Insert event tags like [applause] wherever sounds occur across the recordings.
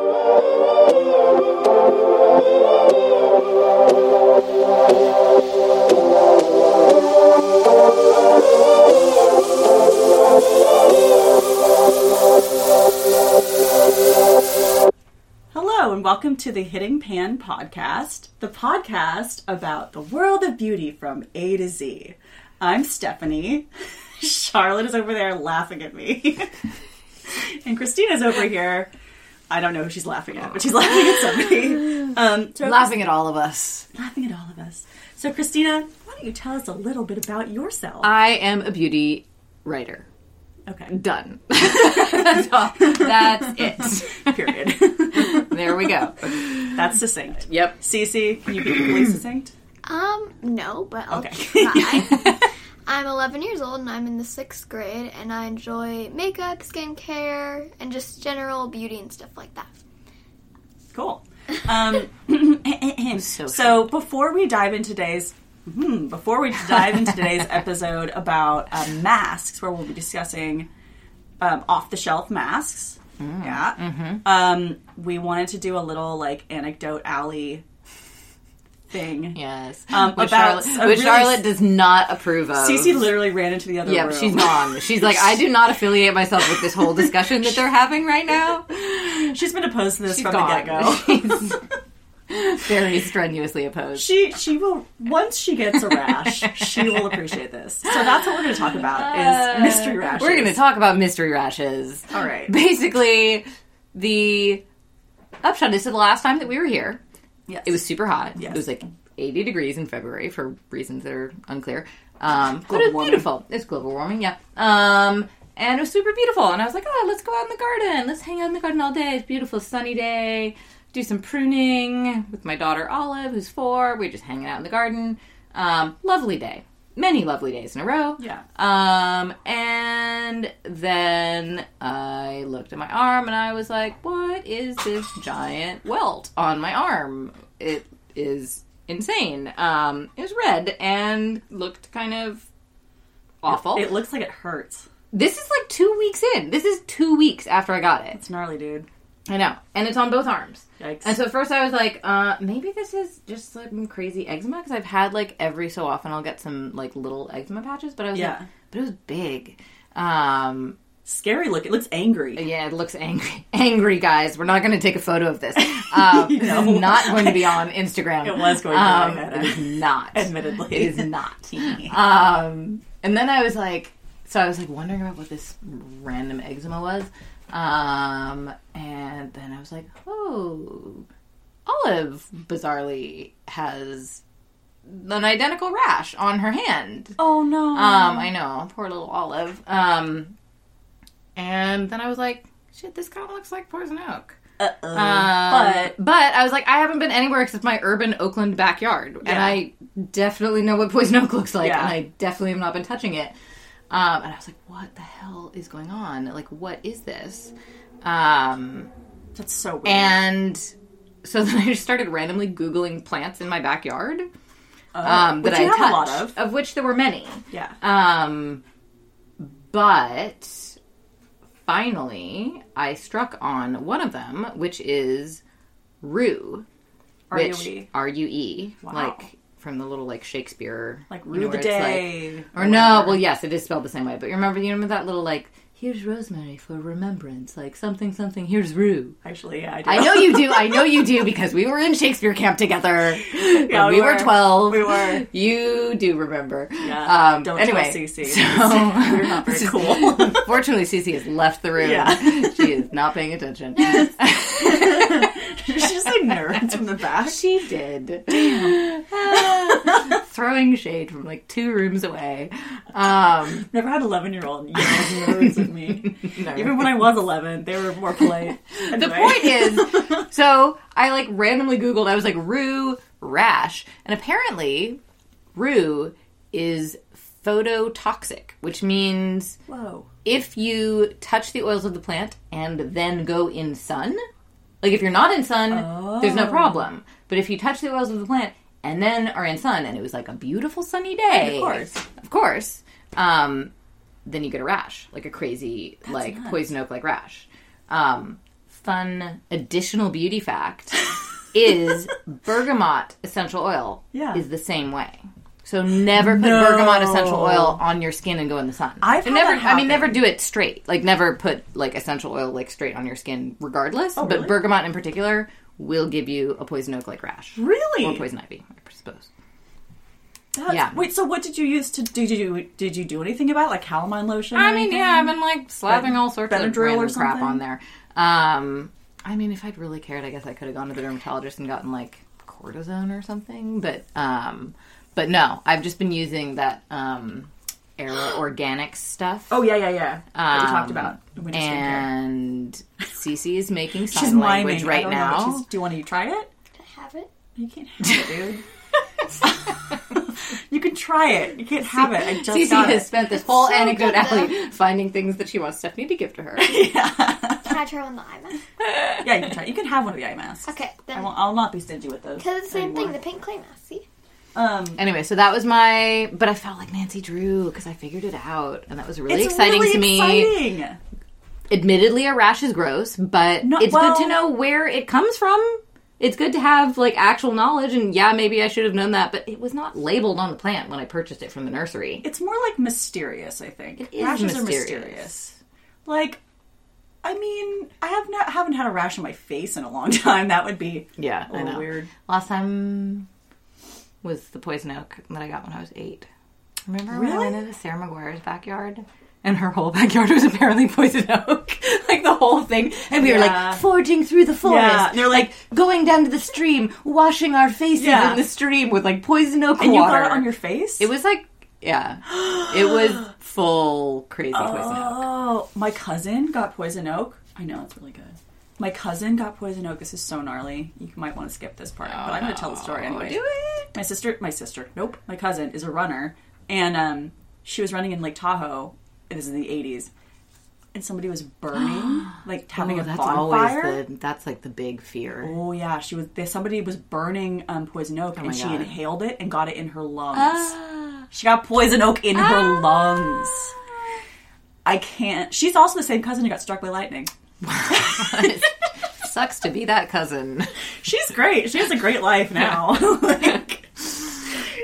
Hello, and welcome to the Hitting Pan podcast, the podcast about the world of beauty from A to Z. I'm Stephanie. [laughs] Charlotte is over there laughing at me. [laughs] and Christina's over here. I don't know who she's laughing at, but she's [laughs] laughing at somebody. Um, so Laughing at all of us. laughing at all of us. So, Christina, why don't you tell us a little bit about yourself? I am a beauty writer. okay, Done. [laughs] That's all. That's it. period. [laughs] There we go. That's succinct. Yep. Cece, can you be equally succinct? Um, no, but I'll Okay. try. I'm 11 years old and I'm in the sixth grade, and I enjoy makeup, skincare, and just general beauty and stuff like that. Cool. Um, [laughs] [clears throat] So so before we dive into today's hmm, before we dive into today's [laughs] episode about uh, masks, where we'll be discussing um, off the shelf masks. Mm. Yeah. Mm-hmm. Um, we wanted to do a little like anecdote alley thing. Yes. Um, which about Charlotte, which really- Charlotte does not approve of. Cece literally ran into the other Yeah, room. she's gone. [laughs] She's like, I do not affiliate myself with this whole discussion that they're having right now. [laughs] She's been opposed to this She's from gone. the get go. Very strenuously opposed. She she will once she gets a rash, she will appreciate this. So that's what we're going to talk about is mystery rashes. Uh, We're going to talk about mystery rashes. All right. Basically, the upshot is the last time that we were here, Yes. it was super hot. Yes. It was like 80 degrees in February for reasons that are unclear. Um, but it was warming. beautiful. It's global warming, yeah. Um, and it was super beautiful. And I was like, oh, let's go out in the garden. Let's hang out in the garden all day. It's a beautiful sunny day. Do some pruning with my daughter Olive, who's four. We're just hanging out in the garden. Um, lovely day. Many lovely days in a row. Yeah. Um, and then I looked at my arm and I was like, what is this giant welt on my arm? It is insane. Um, it was red and looked kind of awful. It looks like it hurts. this is like two weeks in. This is two weeks after I got it. It's gnarly, dude. I know. And it's on both arms. Yikes. And so at first I was like, uh, maybe this is just some crazy eczema because I've had like every so often I'll get some like little eczema patches, but I was Yeah. like, but it was big. Um, Scary look. It looks angry. yeah, it looks angry. [laughs] Angry guys. We're not going to take a photo of this. [laughs] Um, No. not going to be on Instagram. It was going to be, Um, I had it it. is not. [laughs] Admittedly. it is not. um, and then I was like, so I was like wondering about what this random eczema was. Um, and then I was like, oh, Olive bizarrely has an identical rash on her hand. Oh no. Um, I know, poor little Olive. Um, and then I was like, shit, this kind of looks like poison oak. Uh-oh. Um, but but I was like, I haven't been anywhere except my urban Oakland backyard, and I definitely know what poison oak looks like, Yeah. and I definitely have not been touching it. Um, and I was like, what the hell is going on? Like, what is this? Um, that's so weird. and so [laughs] then I just started randomly googling plants in my backyard Oh, um, that which I touched, a lot of. Of which there were many. Yeah. Um, but finally, I struck on one of them, which is rue. which- R-U-E. R-U-E. Wow. Like from the little like Shakespeare. Like you rue know, the it's like- day. or no, well, yes, it is spelled the same way. But you remember, you remember that little like, here's rosemary for remembrance, like something, something. Here's rue. Actually, yeah, I do. I know you do. I know you do [laughs] because we were in Shakespeare camp together Yeah, we, we were were. twelve. We were. You do remember. Yeah. Um, Don't anyway, tell Cece. so [laughs] We're not very [laughs] cool. Fortunately, Cece has left the room. Yeah. she is not paying attention. She's just like nerds from the back. [laughs] she did. [laughs] Throwing shade from like two rooms away. Um, Never had eleven year old yell nerds at me. no. Even when I was eleven, they were more polite. the point is, [laughs] so I like randomly Googled, I was like, Rue rash. And apparently, Rue is phototoxic, which means Whoa. if you touch the oils of the plant and then go in sun, like if you're not in sun, there's no Oh. problem. But if you touch the oils of the plant and then are in sun, and it was like a beautiful sunny day, Of course. of course, um, then you get a rash, like a crazy, like nuts. poison oak like rash. Um, fun additional beauty fact is [laughs] bergamot essential oil Yeah. is the same way. So never put No. bergamot essential oil on your skin and go in the sun. I've never. I mean, never do it straight. Like never put like essential oil like straight on your skin, regardless. Oh, but really? bergamot in particular will give you a poison oak like rash Really? or poison ivy, I suppose. That's- Yeah. Wait, so what did you use to did you did you do anything about like calamine lotion? I mean, anything? yeah, I've been like slapping all sorts of Benadryl or random crap on there. Um, I mean, if I'd really cared, I guess I could have gone to the dermatologist and gotten like cortisone or something. But, um, but no, I've just been using that um, Era Organics stuff. Oh yeah, yeah, yeah. that we Um, talked about winter and Cece is [laughs] making sign She's language miming right I don't know what now. she's- Do you want to try it? Can I have it? You can't have it, dude. [laughs] you can try it. You can't have it. I just Cece got has it. spent this whole so anecdote good, alley finding things that she wants Stephanie to give to her. [laughs] Yeah. Can I try on the eye mask? Yeah, you can try. You can have one of the eye masks. Okay, I then. won't, I'll not be stingy with those. Because it's the same thing, anymore. the pink clay mask. See? Um, Anyway, so that was my, but I felt like Nancy Drew because I figured it out, and that was really it's exciting really to me. exciting. Admittedly, a rash is gross, but No, it's well- good to know where it comes from. It's good to have like actual knowledge, and yeah, maybe I should have known that, but it was not labeled on the plant when I purchased it from the nursery. It's more like mysterious. I think It is rashes are mysterious. mysterious. Like, I mean, I have not haven't had a rash on my face in a long [laughs] time. That would be Yeah, a I little know. weird. Last time was the poison oak that I got when I was eight. Remember when I went into Sarah McGuire's backyard? And her whole [laughs] backyard was apparently poison oak. [laughs] like the whole thing. And we were Yeah. like forging through the forest. Yeah, and they're like- going down to the stream, washing our faces Yeah. in the stream with like poison oak And you water. got it on your face. It was like, yeah. it was [gasps] full crazy poison oak. Oh, my cousin got poison oak. I know it's really good. My cousin got poison oak. This is so gnarly. You might want to skip this part, but I'm going to tell the story anyway. Do it. My sister, my sister, nope, my cousin is a runner, and um, she was running in Lake Tahoe. It was in the 80s, and somebody was burning, [gasps] like having Oh, a that's bonfire. always the, that's like the big fear. Oh yeah, she was. Somebody was burning um, poison oak, Oh and she God. inhaled it and got it in her lungs. Ah. She got poison oak in her lungs. I can't. She's also the same cousin who got struck by lightning. [laughs] Sucks to be that cousin. She's great. She has a great life now. [laughs] like,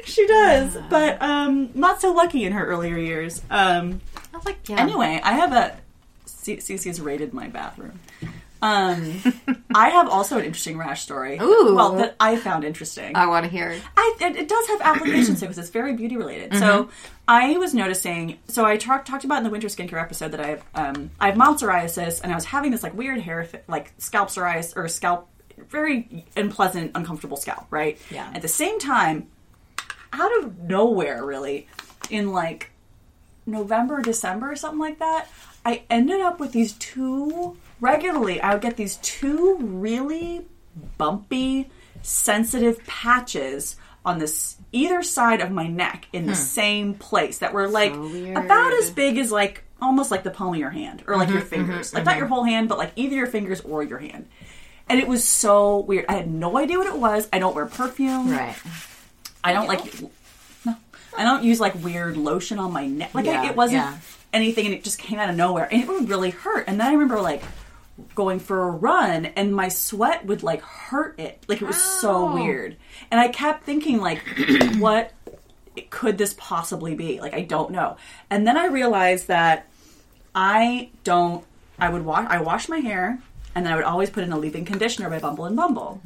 she does, but um, not so lucky in her earlier years. Um, I was like, yeah. anyway, I have a. C- Cece's raided my bathroom. Um, [laughs] I have also an interesting rash story. Ooh. Well, that I found interesting. I want to hear it. I, it, it does have applications because it's very beauty related. So I was noticing. So I talk, talked about in the winter skincare episode that I have um, I have mild psoriasis, and I was having this like weird hair, like scalp psoriasis or scalp, very unpleasant, uncomfortable scalp. Right. Yeah. At the same time, out of nowhere, really, in like November, December, or something like that, I ended up with these two regularly. I would get these two really bumpy, sensitive patches on this either side of my neck in the hmm. same place that were like weird. about as big as like almost like the palm of your hand or like mm-hmm, your fingers, mm-hmm, like not mm-hmm. your whole hand, but like either your fingers or your hand. And it was so weird. I had no idea what it was. I don't wear perfume. Right. I don't like. No, I don't use like weird lotion on my neck. Like I- it wasn't yeah. anything, and it just came out of nowhere, and it would really hurt. And then I remember like going for a run, and my sweat would like hurt it. Like it was so oh. weird, and I kept thinking like, [clears throat] what could this possibly be? Like I don't know. And then I realized that I don't. I would wash. I wash my hair, and then I would always put in a leave-in conditioner by Bumble and Bumble.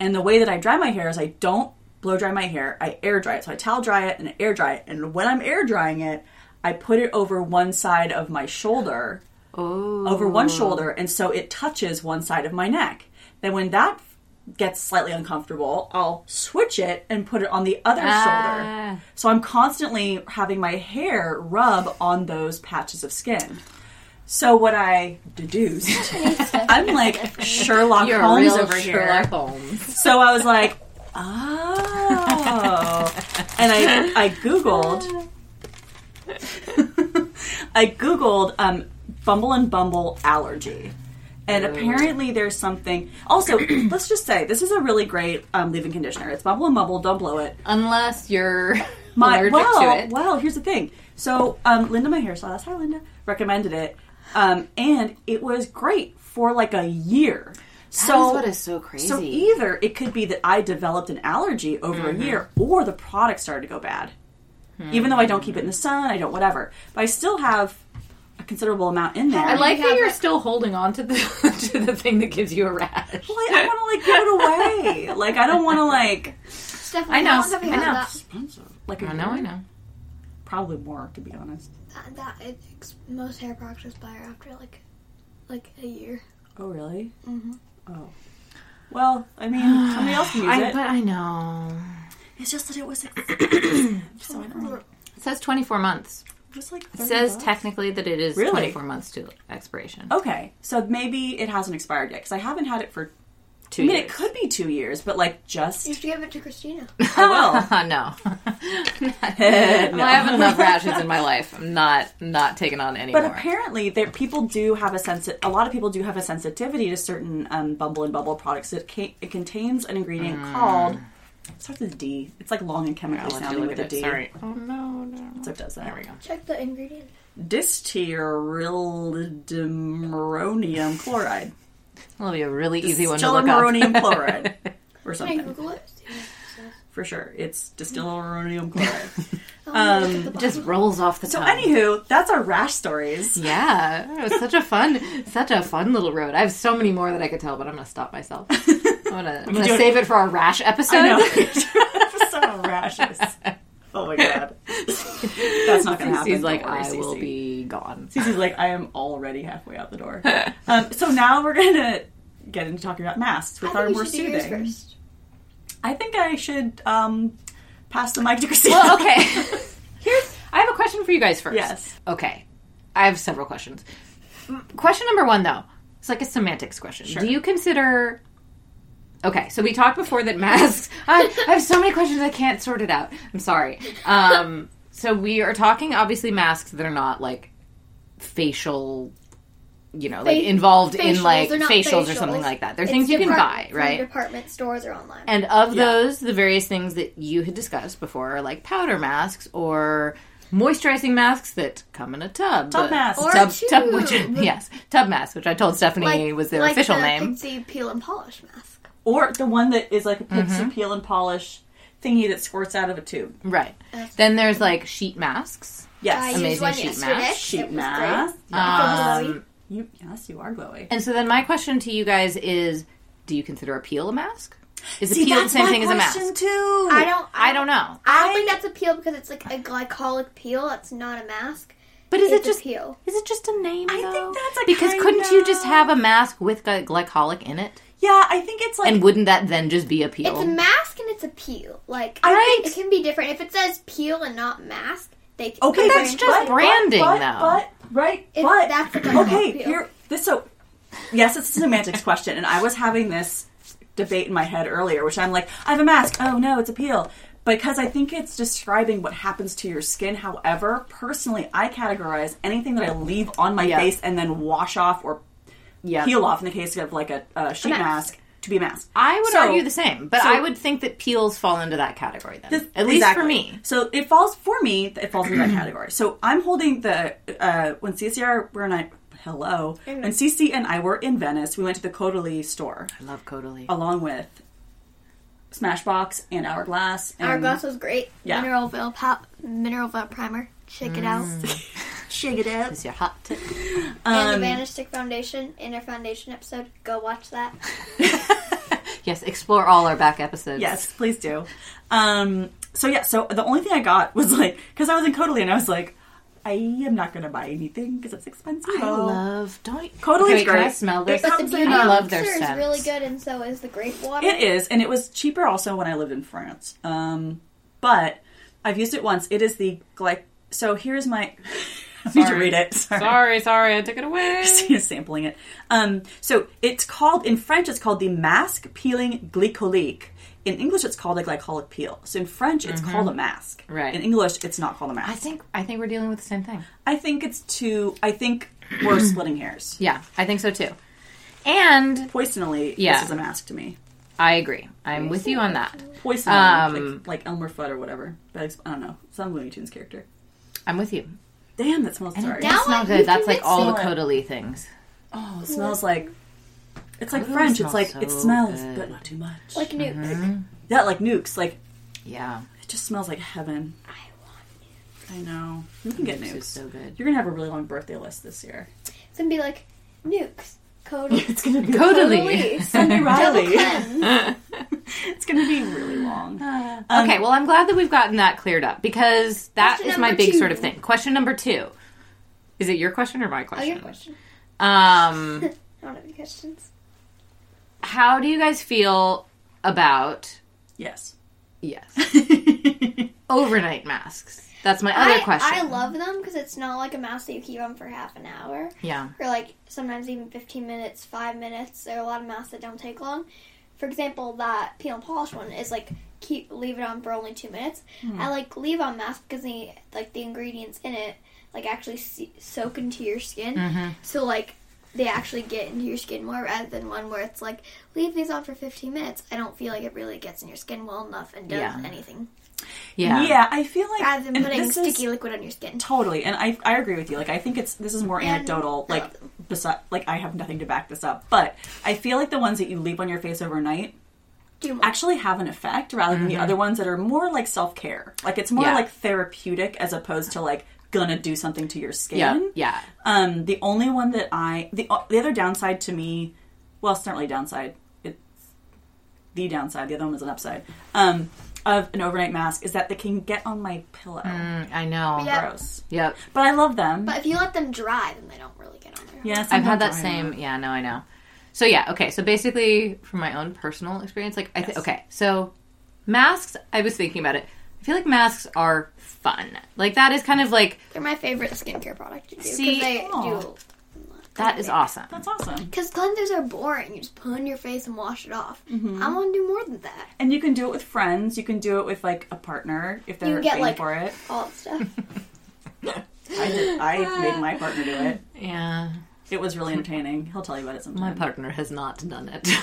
And the way that I dry my hair is I don't blow dry my hair. I air dry it. So I towel dry it and I air dry it. And when I'm air drying it, I put it over one side of my shoulder, Oh. over one shoulder, and so it touches one side of my neck. Then when that gets slightly uncomfortable, I'll switch it and put it on the other Ah. shoulder. So I'm constantly having my hair rub on those patches of skin. So what I deduced, [laughs] I'm like Sherlock You're Holmes over here. Sherlock Holmes. So I was like, oh. and I I googled [laughs] I googled um, Bumble and Bumble allergy. And apparently there's something. Also, [clears throat] let's just say this is a really great um, leave-in conditioner. It's Bumble and Bumble. Don't blow it. Unless you're [laughs] My allergic well, to it. well. Here's the thing. So um, Linda, my hairstylist, hi Linda, recommended it, um, and it was great for like a year. That so is what is so crazy. so either it could be that I developed an allergy over Mm-hmm. a year, or the product started to go bad. Even though I don't keep it in the sun, I don't whatever, but I still have considerable amount in there. I like You that you're it. still holding on to the [laughs] to the thing that gives you a rash. Well, I, I want to like give it away. like I don't want to like Stephanie, I know, how long have you I had know. that? expensive. Like a I know, I know. Probably more to be honest. That, that it, most hair products expire after like like a year. Oh really? Mm-hmm. Oh. Well, I mean, somebody else can [sighs] use I, it. but I know. It's just that it was [clears throat] expensive, so I don't know. It says 24 months. It was like It says bucks. technically that it is Really? 24 months to expiration. Okay, so maybe it hasn't expired yet because I haven't had it for. Two I mean, years. it could be two years, but like just. You should give it to Christina. [laughs] I [laughs] no. [laughs] will. Well, I have enough rashes in my life. I'm not not taking on any But apparently, there people do have a sense. A lot of people do have a sensitivity to certain um, Bumble and Bumble products. It, ca- it contains an ingredient called. It starts with D. It's like long and chemically I'll let you sounding look with a at it. Sorry. Oh no, no. So it does that. There we go. Check the ingredient. Distearyldimonium chloride. That'll be a really easy one to look up. Distillyronium [laughs] chloride. Or Can I something. Google it? For sure. It's distillyronium chloride. [laughs] Um, look at the Just bottom. rolls off the so, tongue. anywho, that's our rash stories. Yeah, it was such a fun, such a fun little road. I have so many more that I could tell, but I'm gonna stop myself. [laughs] I'm gonna, I'm gonna save it for our rash episode. I know. [laughs] so rashes. Oh my god. That's not to happen. He's like, worry, I will be gone. Cece's like, I am already halfway out the door. Um, so now we're to get into talking about masks, which I think more you should do yours soothing. I think I should um, pass the mic to Christina. Well, okay. [laughs] Here's, I have a question for you guys first. Yes. Okay. I have several questions. Question number one, though, it's like a semantics question. Sure. Do you consider? Okay, so we talked before that masks. [laughs] I, I have so many questions I can't sort it out. I'm sorry. Um, so we are talking obviously masks that are not like facial, you know, like Fa- involved in like they're facials, or something like that. They're It's things you can depart- buy, from right? Department stores or online. And of Yeah. those, the various things that you had discussed before are like powder masks or moisturizing masks that come in a tub. Tub masks. Or tub, tube. tub, [laughs] which, yes, tub mask, which I told Stephanie was their like official the name. Pixi peel and polish mask. Or the one that is like a pixi Mm-hmm. peel and polish thingy that squirts out of a tube. Right. That's- Then there's like sheet masks. Yes. I Amazing used one sheet yesterday. mask. Sheet it was mask. Great. Um, You, yes, you are glowy. and so then my question to you guys is do you consider a peel a mask? Is a peel the same thing as a mask? too. I don't. I don't know. I don't I- think that's a peel because it's like a glycolic peel. That's not a mask. But is it's it just a peel? is it just a name? I though? think that's a because kind couldn't you just have a mask with glycolic in it? Yeah, I think it's like And wouldn't that then just be a peel? It's a mask and it's a peel. Like Right. it can be different. If it says peel and not mask, they can Okay, But but that's just but- branding, but, though. But right, If but that's the kind of okay. appeal. Here, this so yes, it's a semantics question, and I was having this debate in my head earlier, which I'm like, I have a mask. Oh no, it's a peel. Because I think it's describing what happens to your skin. However, personally, I categorize anything that I leave on my Yeah. face and then wash off or yeah. peel off in the case of like a, a sheet mask. mask to be a mask. I would So- argue the same, but so- I would think that peels fall into that category then. This- At least exactly. for me. So it falls for me. It falls into that category. So I'm holding the uh, when CCR were and I hello when CC and I were in Venice, we went to the Caudalie store I love Caudalie. along with Smashbox and Hourglass. And Hourglass was great. Yeah. Mineral Veil pop, Mineral Veil primer. Check it out. [laughs] Shake it up. It's your hot tip. and the Um, Vanish Stick Foundation in our foundation episode. Go watch that. [laughs] yes, explore all our back episodes. Yes, please do. Um, so yeah, so the only thing I got was like because I was in Caudalie and I was like, I am not going to buy anything because it's expensive. I love. Don't Caudalie's okay, Can I smell this? But the beauty I um, love their elixir is scents. really good, and so is the grape water. It is, and it was cheaper also when I lived in France. Um, but I've used it once. It is the like. So here's my. [laughs] [laughs] Need to read it. Sorry. Sorry, sorry, I took it away. [laughs] Christina's sampling it. Um, so it's called in French. It's called the mask peeling glycolique. In English, it's called a glycolic peel. So in French, it's called a mask. Mm-hmm. Right. In English, it's not called a mask. I think I think we're dealing with the same thing. I think it's too. I think we're [clears throat] splitting hairs. Yeah, I think so too. And Poisonally, Yeah. this is a mask to me. I agree. I'm with you on that. Poisonally, Um, like, like Elmer Fudd or whatever. But I don't know. Some Looney Tunes character. I'm with you. Damn, that smells And sorry. it Now does smell I- good. you That's like all the me. Caudalie things. Oh, it smells like It's like Code French. smells It's like it so smells, good. but not too much. Like nuxe. Mm-hmm. yeah, like nuxe. Like Yeah, it just smells like heaven. I want. Nuxe. I know. You can get Nuxe nuxe. so good. You're gonna have a really long birthday list this year. It's gonna be like nuxe. Cody. [laughs] It's gonna be Caudalie. [laughs] Sunday Riley. [laughs] it's gonna be really long. okay, Um, well, I'm glad that we've gotten that cleared up because that is my big two. sort of thing. Question number two. Is it your question or my Oh, question? your question. Um, I don't have any questions. how do you guys feel about Yes. yes overnight masks? That's my other I, question. I love them because it's not like a mask that you keep on for half an hour. yeah. or like sometimes even 15 minutes, 5 minutes. There are a lot of masks that don't take long. For example, that peel and polish one is like keep leave it on for only 2 minutes. I like leave on mask because the like the ingredients in it like actually see, soak into your skin. Mhm. So like they actually get into your skin more rather than one where it's like leave these on for 15 minutes. I don't feel like it really gets in your skin well enough and does Yeah. anything Yeah. Yeah, I feel like rather than putting this is- sticky liquid on your skin. Totally, and I I agree with you. Like I think it's this is more And anecdotal. I Like love them. besi- like I have nothing to back this up, but I feel like the ones that you leave on your face overnight Do actually have an effect rather than the other ones that are more like self care. Like it's more Yeah. like therapeutic as opposed to like gonna do something to your skin. Yeah. Yeah. Um, the only one that I the the other downside to me, well, it's not really downside. It's the downside. The other one was an upside. Um, of an overnight mask is that they can get on my pillow. Mm, I know. Yeah. Gross. Yep. But I love them. but if you let them dry, then they don't really get on there. yeah, I've had that same. know. Yeah, no, I know. So yeah, okay. So basically, from my own personal experience, like I th- Yes. okay, so masks. I was thinking about it. I feel like masks are fun. Like that is kind of like They're my favorite skincare product to do. See- because they Aw. do. That is awesome. That's awesome. Because cleansers are boring. You just put on your face and wash it off. Mm-hmm. I want to do more than that. And you can do it with friends. You can do it with like a partner if they're You get, paying like- for it. All that stuff. [laughs] I did. I made my partner do it. Yeah, It was really entertaining. He'll tell you about it sometime. my partner has not done it. [laughs]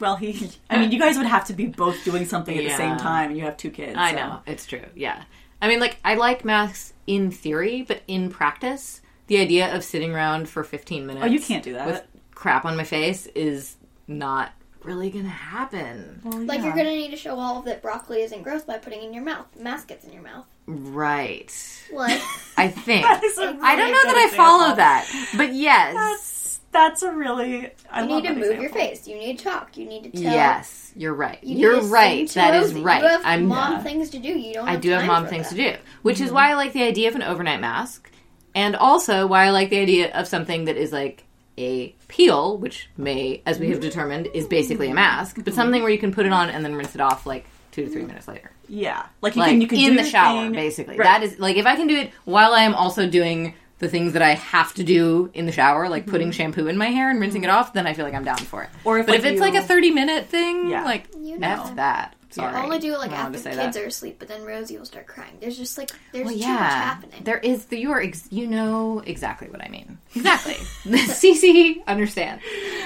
Well, he. I mean, you guys would have to be both doing something at the same time, and you have two kids. I so- know it's true. Yeah, I mean, like I like masks in theory, but in practice, the idea of sitting around for 15 minutes Oh, you can't do that. with crap on my face is not really gonna happen. Well, like yeah. you're gonna need to show all that broccoli isn't gross by putting in your mouth. The mask gets in your mouth. Right. Like [laughs] I think. [laughs] That is a I don't know good that I follow example. that, but yes, That's that's a really. I you love need to that move your face. You need to talk. You need to tell. yes, you're right. you you're right. That is Rosie. right. You have I'm. mom Yeah. things to do. You don't. I Have do have mom things that. to do, which Mm-hmm. is why I like the idea of an overnight mask, and also why I like the idea of something that is like a peel, which may, as we have determined, is basically a mask, Mm-hmm. but something where you can put it on and then rinse it off like two to three minutes later. Yeah, like you like can. You can in do the shower, thing. basically. Right. That is like if I can do it while I am also doing the things that I have to do in the shower, like putting shampoo in my hair and rinsing it off, then I feel like I'm down for it. Mm-hmm. Or if, but like, if it's you- like a thirty minute thing, Yeah. like You know. f that. Sorry, Only do it like after the kids that. are asleep, but then Rosie will start crying. There's just like there's Well, too yeah, much happening. there is the you are ex- you know exactly what I mean. Exactly, [laughs] Cece understand.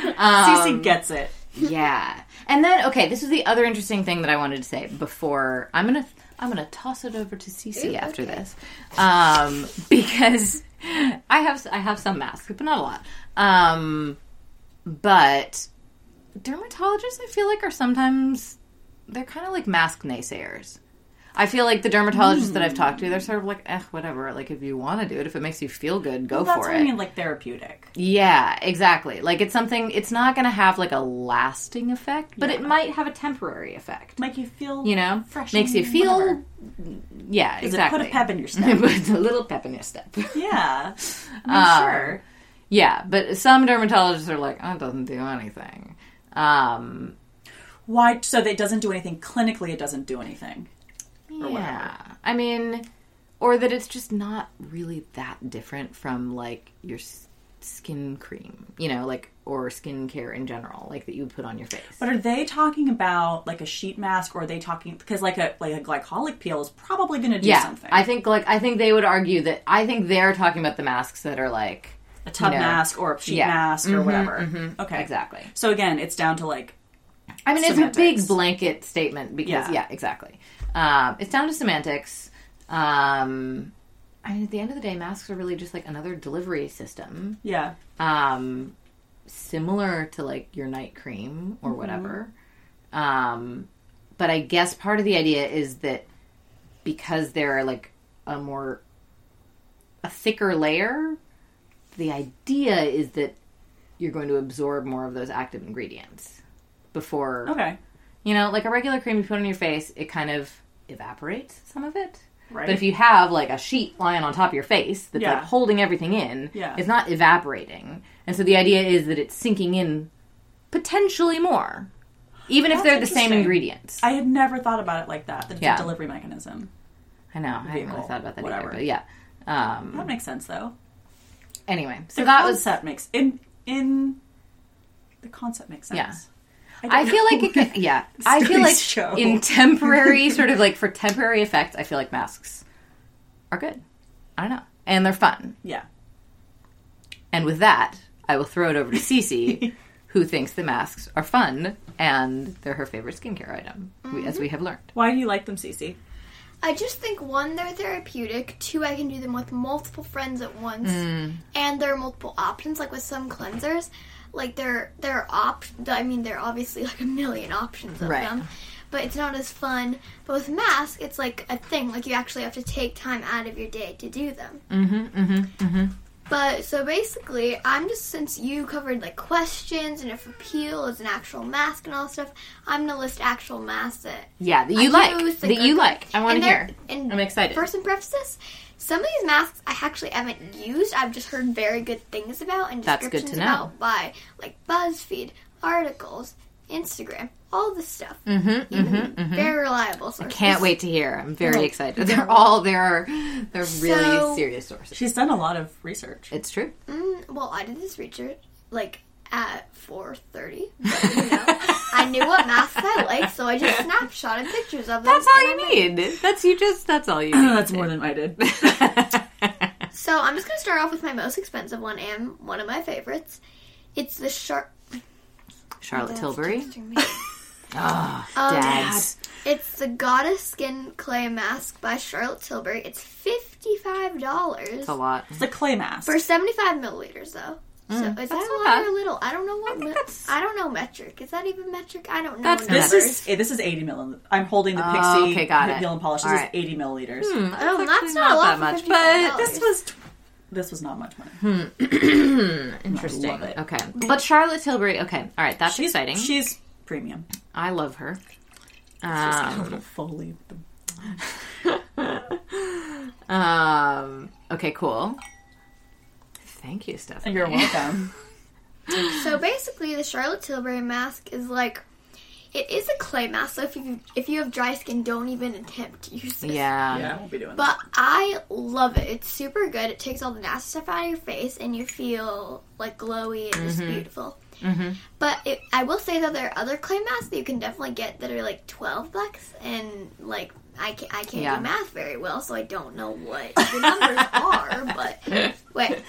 Um, Cece gets it. yeah. And then okay, this is the other interesting thing that I wanted to say before I'm gonna I'm gonna toss it over to Cece Ooh, after okay. this. Um [laughs] because I have I have some masks, but not a lot. Um but dermatologists I feel like are sometimes they're kind of like mask naysayers. I feel like the dermatologists that I've talked to, they're sort of like, eh, whatever. Like, if you want to do it, if it makes you feel good, go Well, that's for what it. I mean, like therapeutic. Yeah, exactly. Like it's something it's not going to have like a lasting effect, but it might have a temporary effect. Make you feel. You know, Fresh makes you feel whatever. yeah, Does exactly. it put a pep in your [laughs] step? Puts a little pep in your step. [laughs] yeah. [laughs] Um, sure. yeah, but some dermatologists are like, oh, it doesn't do anything. Um, Why? So that it doesn't do anything clinically. It doesn't do anything. Or whatever. yeah, I mean, or that it's just not really that different from like your s- skin cream, you know, like or skincare in general, like that you would put on your face. But are they talking about like a sheet mask, or are they talking because like a like a glycolic peel is probably going to do yeah, something? I think like I think they would argue that I think they're talking about the masks that are like a tub you know, mask or a sheet yeah. mask or Mhm, whatever. mhm, Okay, exactly. So again, it's down to like I mean, it's a big blanket statement because Yeah. yeah, exactly. Um, it's down to semantics. Um, I mean, at the end of the day, masks are really just like another delivery system. yeah, Um, similar to like your night cream or whatever. Um, but I guess part of the idea is that because they're like a more a thicker layer, the idea is that you're going to absorb more of those active ingredients before Okay. you know, like a regular cream you put on your face, it kind of evaporates some of it. Right. But if you have like a sheet lying on top of your face that's Yeah. like holding everything in, Yeah. it's not evaporating. And so the idea is that it's sinking in potentially more. Even if they're the same ingredients. I had never thought about it like that. That Yeah. delivery mechanism. I know. I hadn't really thought about that whatever. either. But yeah. Um, That makes sense, though. anyway, so the that was. concept makes in in the concept makes sense. Yeah. Don't [laughs] [laughs] I feel like it can, yeah. I feel like show. in temporary sort of like for temporary effect, I feel like masks are good. I don't know. And they're fun. yeah. And with that, I will throw it over to Cece, [laughs] who thinks the masks are fun and they're her favorite skincare item, we, as we have learned. Why do you like them, Cece? I just think one, they're therapeutic. Two, I can do them with multiple friends at once, mm. and there are multiple options. Like with some cleansers, like there there are op. I mean, there are obviously like a million options of Right. them, but it's not as fun. But with mask, it's like a thing. Like you actually have to take time out of your day to do them. Mm-hmm, mm-hmm, mm-hmm. But so basically, I'm just since you covered like questions and if appeal is an actual mask and all stuff, I'm gonna list actual masks that Yeah, that you I like. That you like. I want to hear. And I'm excited. First and preface this, some of these masks I actually haven't used. I've just heard very good things about and That's good to descriptions know. about by like BuzzFeed, articles, Instagram, all this stuff. Mm-hmm, mm-hmm, mm-hmm. Very reliable sources. Can't wait to hear. I'm very Oh, excited. [laughs] They're all there. They're really So- serious sources. She's done a lot of research. It's true. Mm, well, I did this research like at 4:30. But, you know, I knew what masks I liked, so I just snapshotted pictures of them. That's all you I'm like- need. That's you just. That's all you [clears throat] need. That's more than I did. [laughs] So I'm just gonna start off with my most expensive one and one of my favorites. It's the sharp. Charlotte Tilbury. texting me. [laughs] Oh, Um, dads. It's the Goddess Skin Clay Mask by Charlotte Tilbury. It's fifty-five dollars It's a lot. It's a clay mask. for seventy-five milliliters, though. So is that a lot bad. or little? I don't know what. think me- that's- I don't know metric. Is that even metric? I don't know. That's- numbers. this is eh, this is 80 milliliters. I'm holding the Pixi Oh, okay, got it. Nail and Polish. This All is 80 milliliters. Oh, That's that's actually not a lot that much, but This was this was not much money. Hmm. [clears throat] Interesting. Love it. Okay, but Charlotte Tilbury. Okay, all right, that's She's exciting. She's premium. I love her. Just a Um, little Foley. [laughs] um, okay, cool. Thank you, Stephanie. You're welcome. [laughs] So basically, the Charlotte Tilbury mask is like. It is a clay mask, so if you if you have dry skin, don't even attempt to use this. Yeah. yeah, I won't be doing But I love it. It's super good. It takes all the nasty stuff out of your face, and you feel like glowy and just beautiful. Mm-hmm. But it, I will say that there are other clay masks that you can definitely get that are like twelve bucks, and like I can't I can't Yeah. do math very well, so I don't know what the numbers [laughs] are. But wait, that.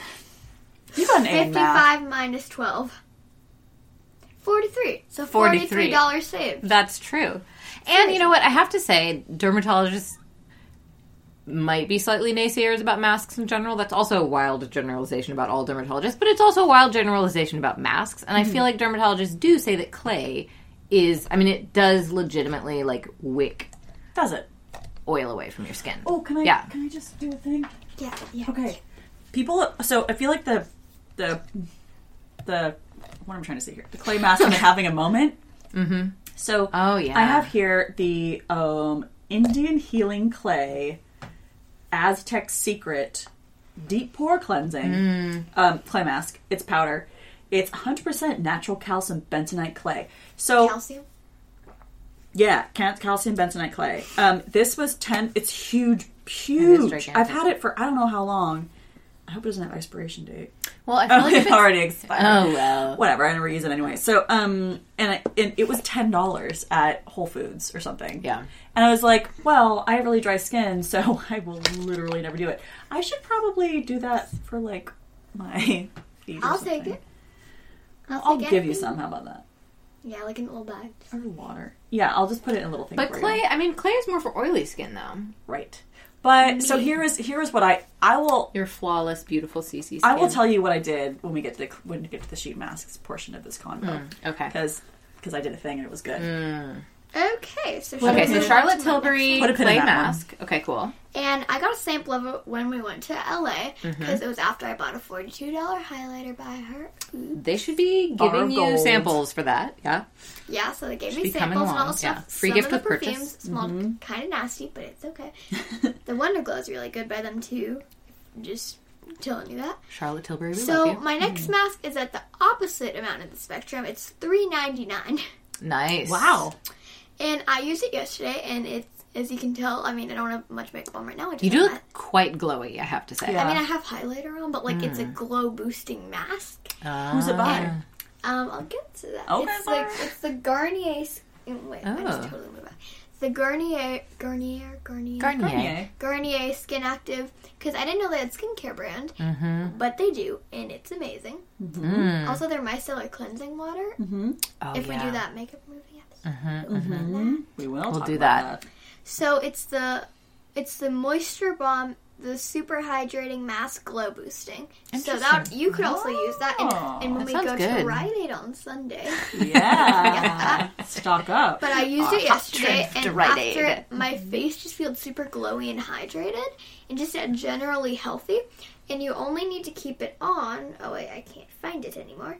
You got an A in fifty math. five minus twelve. 43. So Forty-three. $43 saved. That's true. And you know what? I have to say, dermatologists might be slightly naysayers about masks in general. That's also a wild generalization about all dermatologists, but it's also a wild generalization about masks. And I feel mm-hmm. like dermatologists do say that clay is, I mean, it does legitimately like wick Does it? oil away from your skin. Oh, can I? Yeah. Can I just do a thing? Yeah, yeah. Okay. People. So I feel like the the the what am I trying to say here? The clay mask are [laughs] having a moment. Mm-hmm. So Oh, yeah. I have here the um, Indian Healing Clay Aztec Secret Deep Pore Cleansing Mm. um, clay mask. It's powder. It's 100% natural calcium bentonite clay. So Calcium. yeah, cal- calcium bentonite clay. Um, this was 10. It's huge, huge. I've had it for I don't know how long. I hope it doesn't have expiration date. Well, I feel Oh, like [laughs] it it's, already expired. oh well. Whatever, I never use it anyway. So, um, and it, and it was ten dollars at Whole Foods or something. Yeah. And I was like, well, I have really dry skin, so [laughs] I will literally never do it. I should probably do that for like my feet. I'll something. take it. I'll, I'll take give you some. How about that? Yeah, like in a little bag. Or water. Yeah, I'll just put it in a little thing. But clay, you. I mean, clay is more for oily skin, though. right? But so here is here is what I I will Your flawless, beautiful CC skin. I will tell you what I did when we get to the when we get to the sheet masks portion of this convo mm, Okay. because because I did a thing and it was good. Mm. Okay, so Okay, so Charlotte Tilbury Put a pin in clay that one. mask. Okay, cool. And I got a sample of it when we went to LA because Mm-hmm. it was after I bought a $42 highlighter by her. They should be Bar giving of you gold. samples for that. Yeah. Yeah, so they gave Should me be coming samples and all along, the stuff. yeah. Free Some gift of the with purchase. perfumes smelled kind of nasty, but it's okay. [laughs] the Wonder Glow is really good by them too. Just telling you that. Charlotte Tilbury, we So love you. my next mask is at the opposite amount of the spectrum. It's three ninety nine, Nice. Wow. And I used it yesterday, and it's as you can tell. I mean, I don't have much makeup on right now. I just You do have look quite glowy, I have to say. Yeah. I mean, I have highlighter on, but like it's Mm. a glow boosting mask. Who's it by? Um, I'll get to that. Okay, it's like it's the Garnier. s- Wait, I just Oh. totally moved back. The Garnier, Garnier, Garnier, Garnier. Garnier. Garnier Skin Active. Because I didn't know they had skincare brand, Mm-hmm. but they do, and it's amazing. Mm. Also, their micellar cleansing water. Mm-hmm. Oh, if yeah. we do that makeup movie episode. Mhm, mhm. Mm-hmm. We will. We'll talk do about that. So it's the it's the moisture bomb, the super hydrating mask glow boosting. So that you could also use that, and, Oh, and when that we go good. to Rite Aid on Sunday. [laughs] Yeah. [laughs] Stock up. But I used Oh, it yesterday, and Rite after it, my face just feels super glowy and hydrated, and just uh, generally healthy. And you only need to keep it on. Oh wait, I can't find it anymore.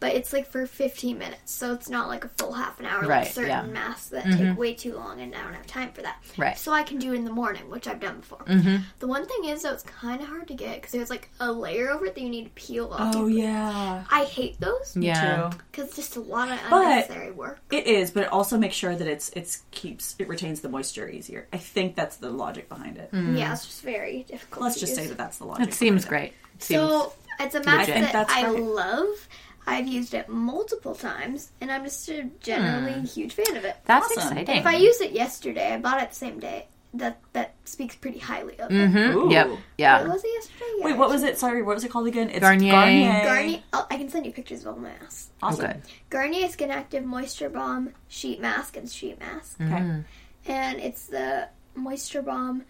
But it's like for 15 minutes, so it's not like a full half an hour Right, like certain yeah. Mm-hmm. masks that take way too long, and I don't have time for that. Right. So I can do it in the morning, which I've done before. Mm-hmm. The one thing is, though, it's kind of hard to get because there's like a layer over it that you need to peel off. oh yeah. I hate those Yeah. Because it's just a lot of But- unnecessary work. It is, but it also makes sure that it's it's keeps it retains the moisture easier. I think that's the logic behind it. Yeah, it's just very difficult. Let's to just use. say that that's the logic. It seems behind great. Seems So it's a mask legit. I think that that's I right. love. I've used it multiple times, and I'm just a generally Hmm. huge fan of it. that's Awesome. exciting. If I used it yesterday, I bought it the same day. That that speaks pretty highly of it. Mhm. Ooh. Yep. What Yeah. was it yesterday? Yeah, Wait, what was it? Sorry, what was it called again? It's Garnier. Garnier. Garnier. Oh, I can send you pictures of all my masks. Awesome. Okay. Garnier Skin Active Moisture Bomb Sheet Mask and Sheet Mask, Okay. Mhm. and it's the Moisture Bomb,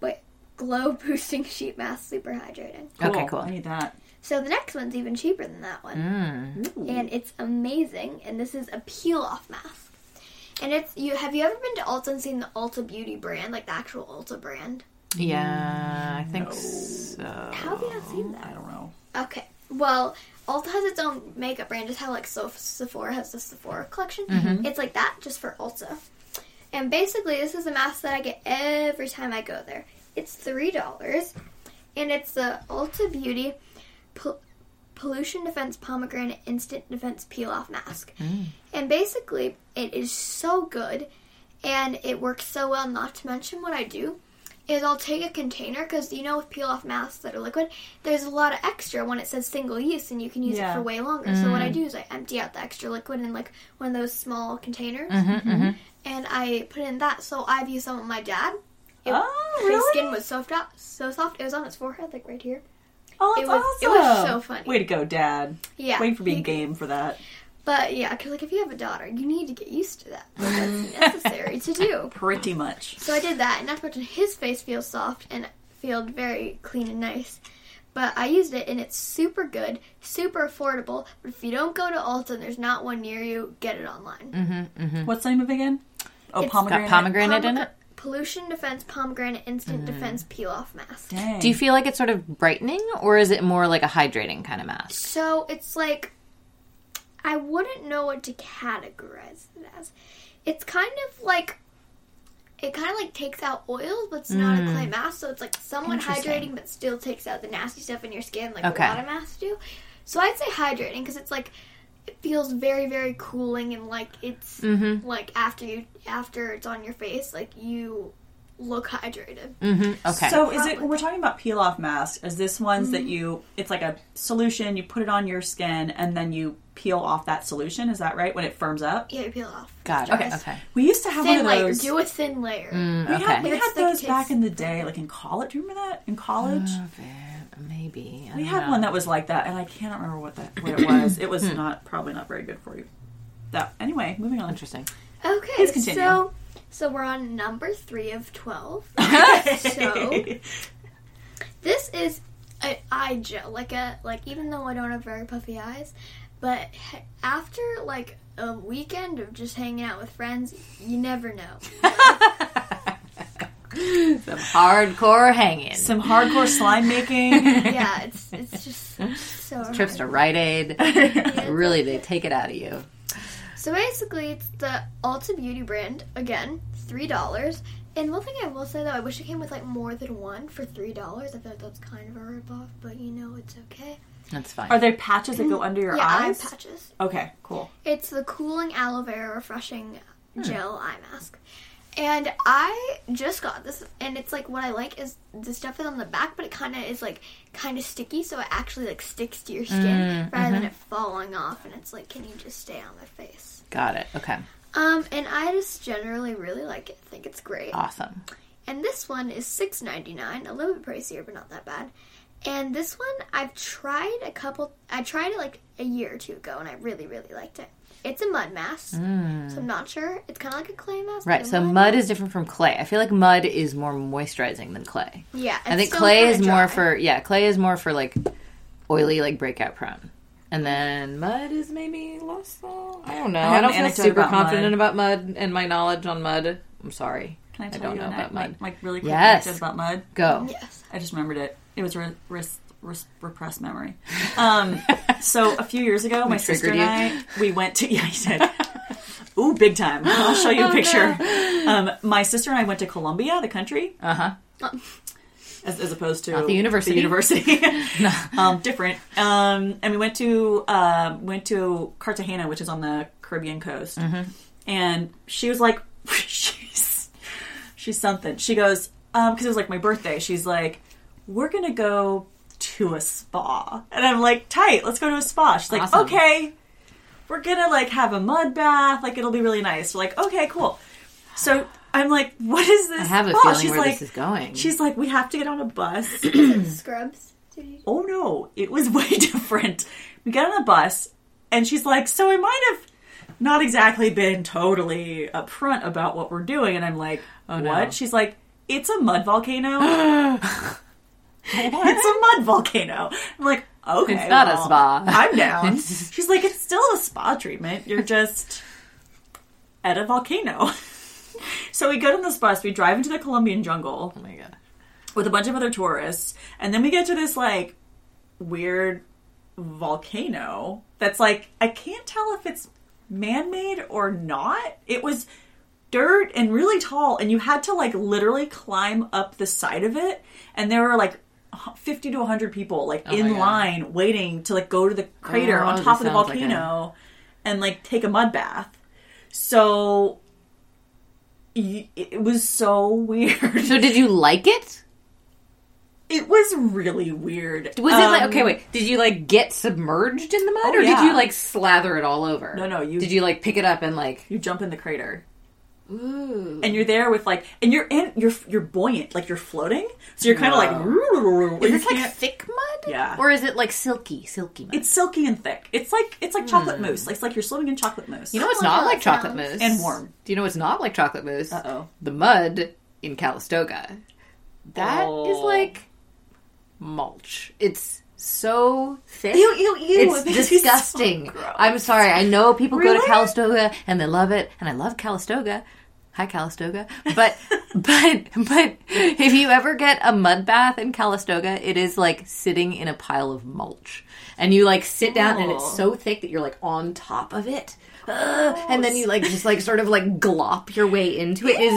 wait, Glow Boosting [laughs] Sheet Mask, super hydrating. Okay, cool. I need that. So the next one's even cheaper than that one. Mm. And it's amazing. And this is a peel off mask. And it's you. Have you ever been to Ulta and seen the Ulta Beauty brand, like the actual Ulta brand? Yeah, I think No. so. How have you not seen that? I don't know. Okay. Well, Ulta has its own makeup brand, just how like Sof- Sephora has the Sephora collection. It's like that, just for Ulta. And basically, this is a mask that I get every time I go there. It's three dollars, and it's the Ulta Beauty Pol- Pollution Defense Pomegranate Instant Defense Peel Off Mask. Mm. And basically, it is so good, and it works so well. Not to mention what I do is I'll take a container because you know with peel off masks that are liquid, there's a lot of extra when it says single use, and you can use Yeah. it for way longer. So what I mm. do is I empty out the extra liquid in like one of those small containers, Mhm, and I put in that. So I've used some with my dad. It- Oh, His skin was so soft, so soft. It was on his forehead, like right here. Oh, it that's was- awesome. it was so funny. Way to go, Dad. Yeah, Waiting for being he- game for that. But yeah, because like if you have a daughter, you need to get used to that. That's [laughs] necessary to do. [laughs] Pretty much. So I did that, and not to mention his face feels soft and feels very clean and nice. But I used it, and it's super good, super affordable. But if you don't go to Ulta and there's not one near you, get it online. Mm-hmm, mm-hmm. What's the name of it again? Oh, It's pomegranate. Got pomegranate in it? Pollution Defense Pomegranate Instant mm. Defense Peel Off Mask. Dang. Do you feel like it's sort of brightening, or is it more like a hydrating kind of mask? So it's like I wouldn't know what to categorize it as. It's kind of like it kind of like takes out oils, but it's not a clay mm. mask. So it's like somewhat Interesting. hydrating, but still takes out the nasty stuff in your skin, like Okay. a lot of masks do. So I'd say hydrating because it's like it feels very very cooling and like it's Mm-hmm. like after you after it's on your face, like you look hydrated. Mm-hmm. Okay. So is it we're talking about peel off masks? Is this ones that you? It's like a solution. You put it on your skin and then you peel off that solution. Is that right? When it firms up. Yeah, you peel off. Got it. Okay. Okay. We used to have Thin one of layer. those. Do a thin layer. Mm, we okay. had, we If it's had those back in the day, like in college. Do you remember that in college? Ver- maybe. I we had know. one that was like that, and I can't remember what that what it was. It Hmm. was not probably not very good for you. That anyway, moving on. Interesting. Okay, Please continue. so So we're on number three of 12. so [laughs] So- This is an eye gel, like a like even though I don't have very puffy eyes, but after like a weekend of just hanging out with friends, you never know. [laughs] [laughs] Some hardcore hanging. some hardcore slime making. [laughs] yeah, it's it's just so Trips to Rite Aid. [laughs] Yeah. Really, they take it out of you. So basically, it's the Ulta Beauty brand again, three dollars. And one thing I will say though, I wish it came with like more than one for three dollars. I feel like that's kind of a ripoff, but you know it's okay. That's fine. Are there patches that go mm-hmm. under your yeah, eyes? eye patches. Okay, cool. It's the cooling aloe vera refreshing hmm. gel eye mask. And I just got this, and it's like what I like is the stuff is on the back, but it kind of is like kind of sticky, so it actually like sticks to your skin rather than it falling off. And it's like, can you just stay on my face? Got it. Okay. Um, and I just generally really like it. I think it's great. Awesome. And this one is six ninety nine, a little bit pricier, but not that bad. And this one I've tried a couple. I tried it like a year or two ago, and I really, really liked it. It's a mud mask, so I'm not sure. It's kind of like a clay mask. Mm. Right. So mud. mud is different from clay. I feel like mud is more moisturizing than clay. Yeah, I think still clay kinda is more for yeah. Clay is more for like oily, like breakout prone. And then mud is maybe less so. I don't know. have I, don't feel super about confident mud. about mud and my knowledge on mud. I'm sorry. Can I tell don't you know about act- mud. Like, like really quick Yes. about mud? Go. Yes. I just remembered it. It was re- res- res- repressed memory. Um, so a few years ago, my sister and? I we went to [laughs] yeah, you did. Ooh, big time! I'll show you a picture. Um, my sister and I went to Colombia, the country, Uh huh. as, as opposed to Not the university. The university, [laughs] [laughs] um, different. Um, and we went to uh, went to Cartagena, which is on the Caribbean coast. Mm-hmm. And she was like, she's she's something. She goes because it was like my birthday. She's like, we're gonna go to a spa, and I'm like, tight. Let's go to a spa. She's like, Awesome. okay. We're gonna like have a mud bath. Like it'll be really nice. We're like, okay, cool. So I'm like, what is this? I have a feeling She's where like, this is going. She's like, we have to get on a bus. [clears throat] Scrubs. Oh no, it was [laughs] way different. We get on the bus, and she's like, so I might have not exactly been totally upfront about what we're doing. And I'm like, Oh, no. what? She's like, it's a mud volcano. [gasps] [laughs] it's a mud volcano. I'm like, okay. It's not a spa. I'm down. [laughs] She's like, it's still a spa treatment. You're just at a volcano. [laughs] so we get on this bus, we drive into the Colombian jungle oh my god. with a bunch of other tourists, and then we get to this like weird volcano that's like I can't tell if it's man-made or not. It was dirt and really tall, and you had to like literally climb up the side of it, and there were like 50 to 100 people like Oh in line waiting to like go to the crater Oh, on top of the sounds like a- volcano and like take a mud bath. So it was so [laughs] weird. So did you like it? It was really weird. Was it like Um, okay? Wait, did you like get submerged in the mud, Oh, or did you like slather it all over? No, no, you- did you like pick it up and like. You jump in the crater, Ooh. and you're there with like, and you're in, you're you're buoyant, like you're floating. So you're kind of like, Is this like thick mud? Yeah. Or is it like silky, silky mud? it's silky and thick. It's like it's like chocolate mousse. Like, it's like you're swimming in chocolate mousse. you know what's I not like chocolate sounds. mousse And warm. Do you know what's not like chocolate mousse? Uh oh. The mud in Calistoga. That is Oh. like mulch. It's so thick. Ew, ew, ew. It's It me so disgusting. I'm sorry. I know people go to Calistoga and they love it, and I love Calistoga. Hi, Calistoga. But [laughs] but but if you ever get a mud bath in Calistoga, it is like sitting in a pile of mulch, and you like sit down, and it's Oh. so thick that you're like on top of it, Ugh. and then you like just like sort of like glop your way into it. Is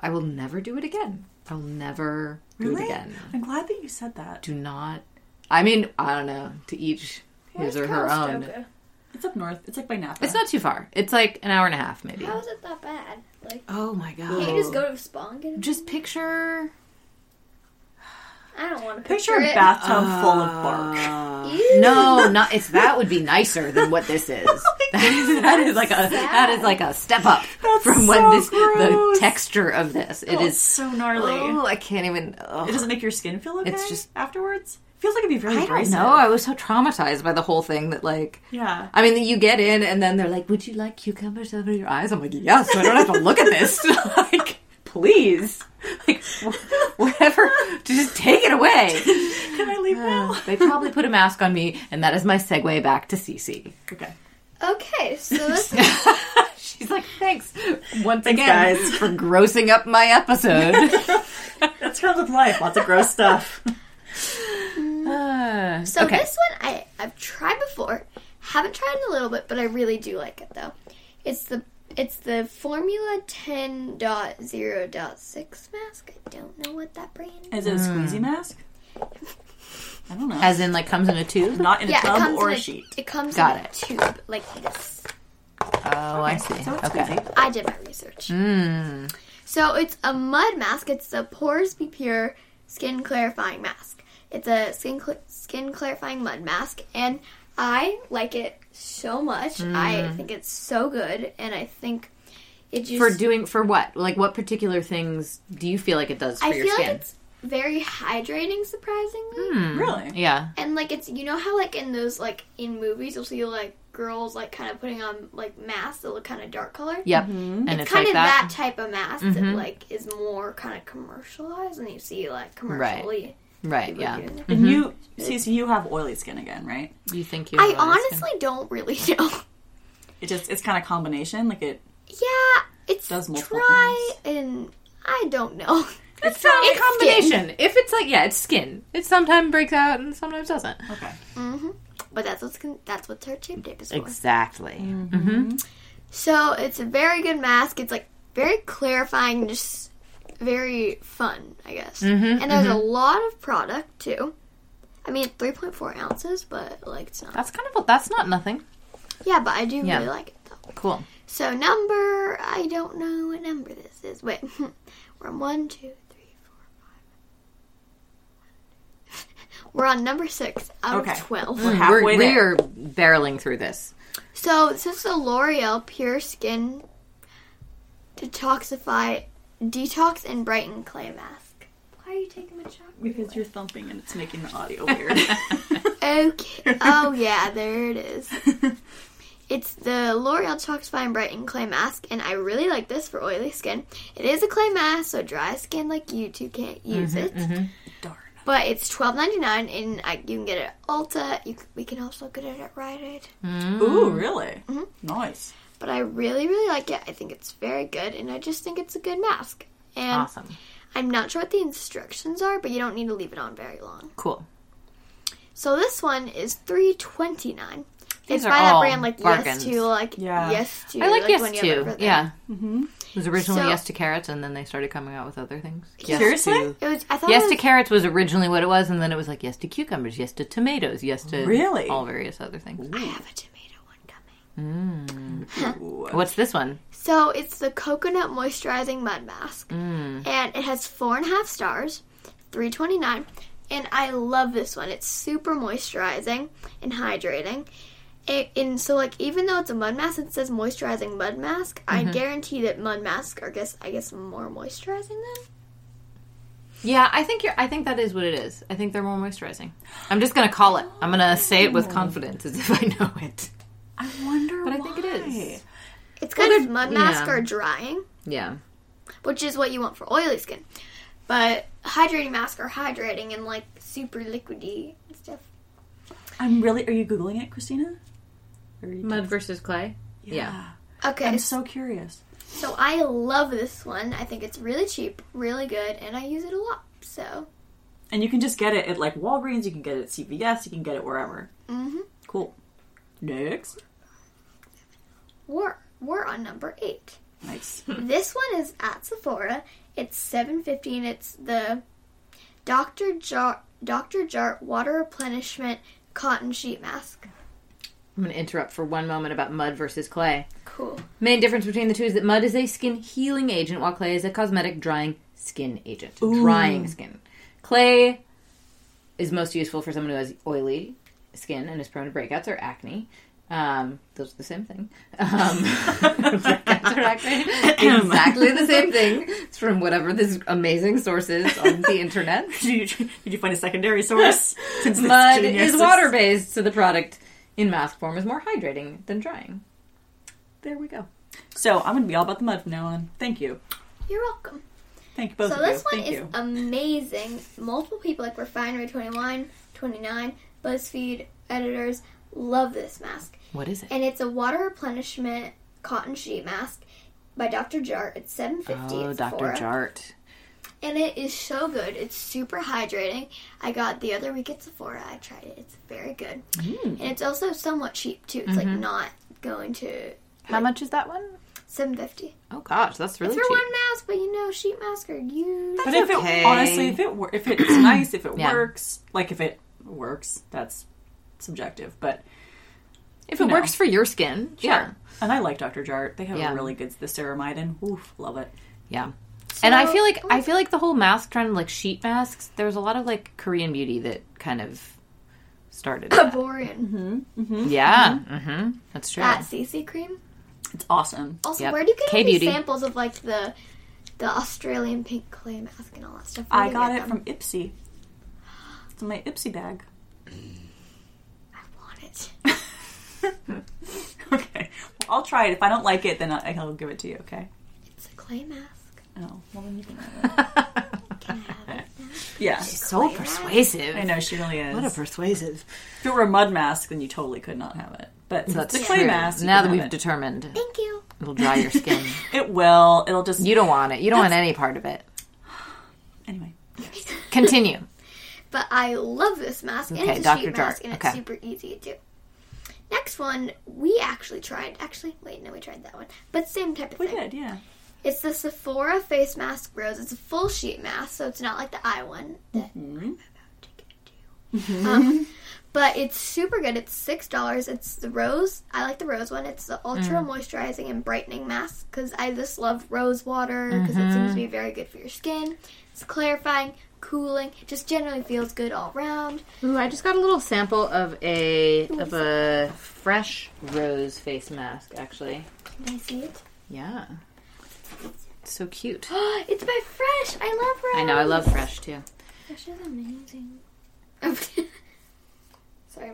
I will never do it again. I'll never do Really? it again. I'm glad that you said that. Do not. I mean, I don't know. To each his Where's or her own. Calistoga? It's up north. It's like by Napa. It's not too far. It's like an hour and a half, maybe. How is it that bad? Like, Oh my god! can't you just go to a spa and get it? Just picture. I don't want to Picture picture, a it. bathtub full of bark. Ew. No, not it's that would be nicer than what this is. [laughs] Oh that, is that is like a that is like a step up That's from so what this gross. the texture of this. It Oh, is it's so gnarly. Oh, I can't even. ugh. It doesn't make your skin feel okay. It's just- afterwards. Feels like it'd be very I don't know. I was so traumatized by the whole thing that like. yeah. I mean, you get in and then they're like, "Would you like cucumbers over your eyes?" I'm like, "Yes." So I don't have to look at this. [laughs] like, please, like, wh- whatever. Just take it away. [laughs] Can I leave uh, now? they probably put a mask on me, and that is my segue back to Cece. Okay. Okay, so this [laughs] She's like, "Thanks once Thanks, again guys." for grossing up my episode." That's comes with life. Lots of gross stuff. Uh, [sighs] so okay. this one I I've tried before. Haven't tried in a little bit, but I really do like it though. It's the it's the Formula 10.0.6 mask. I don't know what that brand is. Is it a Hmm. squeezy mask? I don't know. As in, like, comes in a tube. Not in a Yeah, it tub or a a sheet. It comes Got in it. a tube like this. Oh, I see. So it's okay. squeezy. I did my research. Mm. So it's a mud mask. It's a Pores Be Pure skin clarifying mask. It's a skin cl- skin clarifying mud mask, and I like it so much. I think it's so good, and I think it just For doing for what? Like, what particular things do you feel like it does for I your feel skin? like it's very hydrating, surprisingly. Hmm. Really? Yeah. And like it's you know how like in those like in movies you'll see like girls like kind of putting on like masks that look kind of dark color. Yep. And it's, it's, kind like of that. that. type of mask that Mhm. like is more kind of commercialized, and you see like commercially. Right. People Yeah. doing it. And you, see, so you have oily skin again, right? You think you? I have oily skin? honestly don't really [laughs] know. It just, it's kind of combination. Like it, yeah, it's Does multiple dry, and I don't know. [laughs] It's not a It's combination. If it's like, yeah, it's skin. It sometimes breaks out and sometimes doesn't. okay. hmm But that's what's con- that's what her shape tape is for. Exactly. Mm-hmm. So it's a very good mask. It's like very clarifying, just very fun, I guess. Mhm, And there's a lot of product too. I mean, 3.4 ounces, but like it's not. That's kind of that's not nothing. Yeah, but I do Yeah. really like it though. Cool. So number, I don't know what number this is. Wait, [laughs] we're on one, two, three, four, five. [laughs] We're on number six out Okay. of twelve. We're halfway we're, there. we're barreling through this. So this is the L'Oreal Pure Skin Detoxify Detox and Brighten Clay Mask. Why are you taking my chocolate? Because you're thumping and it's making the audio weird. [laughs] [laughs] Okay. Oh yeah, there it is. It's the L'Oreal Detoxify and Brighten Clay Mask, and I really like this for oily skin. It is a clay mask, so dry skin like you two can't mm-hmm, use it. Mm-hmm. Darn. But it's twelve ninety nine, and I, you can get it at Ulta. You, we can also get it at Rite Aid. Mm. Ooh, really? Mhm. Nice. But I really, really like it. I think it's very good, and I just think it's a good mask. And Awesome. I'm not sure what the instructions are, but you don't need to leave it on very long. Cool. So this one is three twenty nine. These It's by that brand like bargains. Yes to like Yeah. Yes to. I like, yes when to. have. Yeah. Mm-hmm. It was originally So- yes to carrots, and then they started coming out with other things. Yes Seriously? to- It was. I thought. Yes it to carrots was originally what it was, and then it was like yes to cucumbers, yes to tomatoes, yes to Really? all various other things. I have a tomato one coming. Mm. What's this one? So it's the coconut moisturizing mud mask, Mm. and it has four and a half stars, three twenty nine, and I love this one. It's super moisturizing and hydrating. It, and so, like, even though it's a mud mask, it says moisturizing mud mask. I Mm-hmm. guarantee that mud masks are, guess, I guess, more moisturizing than. Yeah, I think you're. I think that is what it is. I think they're more moisturizing. I'm just gonna call it. I'm gonna say it with confidence, as if I know it. I wonder But I think it is. why. is. It's Well, of they're- mud masks yeah. are drying, Yeah. which is what you want for oily skin. But hydrating masks are hydrating and like super liquidy and stuff. I'm really. Are you googling it, Christina? Are you Mud texting? versus clay. Yeah. Okay, I'm so curious. so I love this one. I think it's really cheap, really good, and I use it a lot. So, And you can just get it at like Walgreens. You can get it at CVS. You can get it wherever. hmm Cool. Next. We're we're on number eight. Nice. [laughs] [laughs] this one is at Sephora. It's seven fifty, and it's the Dr. Jar Dr. Jart Water Replenishment Cotton Sheet Mask. I'm gonna interrupt for one moment about mud versus clay. Cool. Main difference between the two is that mud is a skin healing agent, while clay is a cosmetic drying skin agent. Drying skin. Clay is most useful for someone who has oily skin and is prone to breakouts or acne. Um, those are the same thing. Um, [laughs] exactly the same thing. It's from whatever this amazing source is on the internet. [laughs] did, you, did you find a secondary source? Since Mud genius is water based, so the product in mask form is more hydrating than drying. There we go. So I'm going to be all about the mud from now on. Thank you. You're welcome. Thank you both so of this you. one Thank is you. amazing. Multiple people like Refinery 21, 29, BuzzFeed editors love this mask. What is it? And it's a water replenishment cotton sheet mask by Dr. Jart. It's 750 Oh, Dr. Jart. And it is so good. It's super hydrating. I got the other week at Sephora. I tried it. It's very good. Mm. And it's also somewhat cheap too. It's like not going to How much is that one? 750 Oh gosh, that's really for cheap. one mask, but you know, sheet masks are huge. But if okay. it honestly, if it wor- if it's nice, if it Yeah. works, like if it works, that's subjective. But If it know. works for your skin, yeah, and I like Dr. Jart. They have Yeah. a really good the ceramide and Oof, love it. Yeah. and I feel like I feel like the whole mask trend, like sheet masks, There's a lot of like Korean beauty that kind of started. that. Kaborian. Mm-hmm, mm-hmm, yeah, mm-hmm. mm-hmm. that's true. That CC cream. It's awesome. Also, Yep. where do you get all K-beauty. these samples of like the the Australian pink clay mask and all that stuff? Where I got it them? from Ipsy. It's in my Ipsy bag. [gasps] [clears throat] I want it. okay, well, I'll try it. If I don't like it, then I- I'll give it to you. Okay. It's a clay mask. Oh, well then you can have it. [laughs] Can I have it? now? Yeah, She's so persuasive. I know she really is. What a persuasive. if it were a mud mask, then you totally could not have it. But since That's it's a clay true. mask. now that we've it. determined Thank you. it'll dry your skin. [laughs] it will. It'll just you don't want it. You don't want any part of it. [sighs] anyway. Continue. [laughs] But I love this mask, and Okay, it's a Dr. sheet Jart. mask, and Okay. it's super easy to do. Next one, we actually tried. Actually, wait, no, we tried that one, but same type of We thing. did, yeah. It's the Sephora face mask rose. It's a full sheet mask, so it's not like the eye one that Mhm. I'm about to get to. Um, but it's super good. It's six dollars. It's the rose. I like the rose one. It's the ultra moisturizing and brightening mask because I just love rose water because it seems to be very good for your skin. It's clarifying, cooling. Just generally feels good all around. Ooh, I just got a little sample of a of a fresh rose face mask. Actually, Can I see it? yeah, so cute. [gasps] it's by Fresh. I love Rose. I know. I love fresh too. Fresh is amazing. [laughs] Sorry.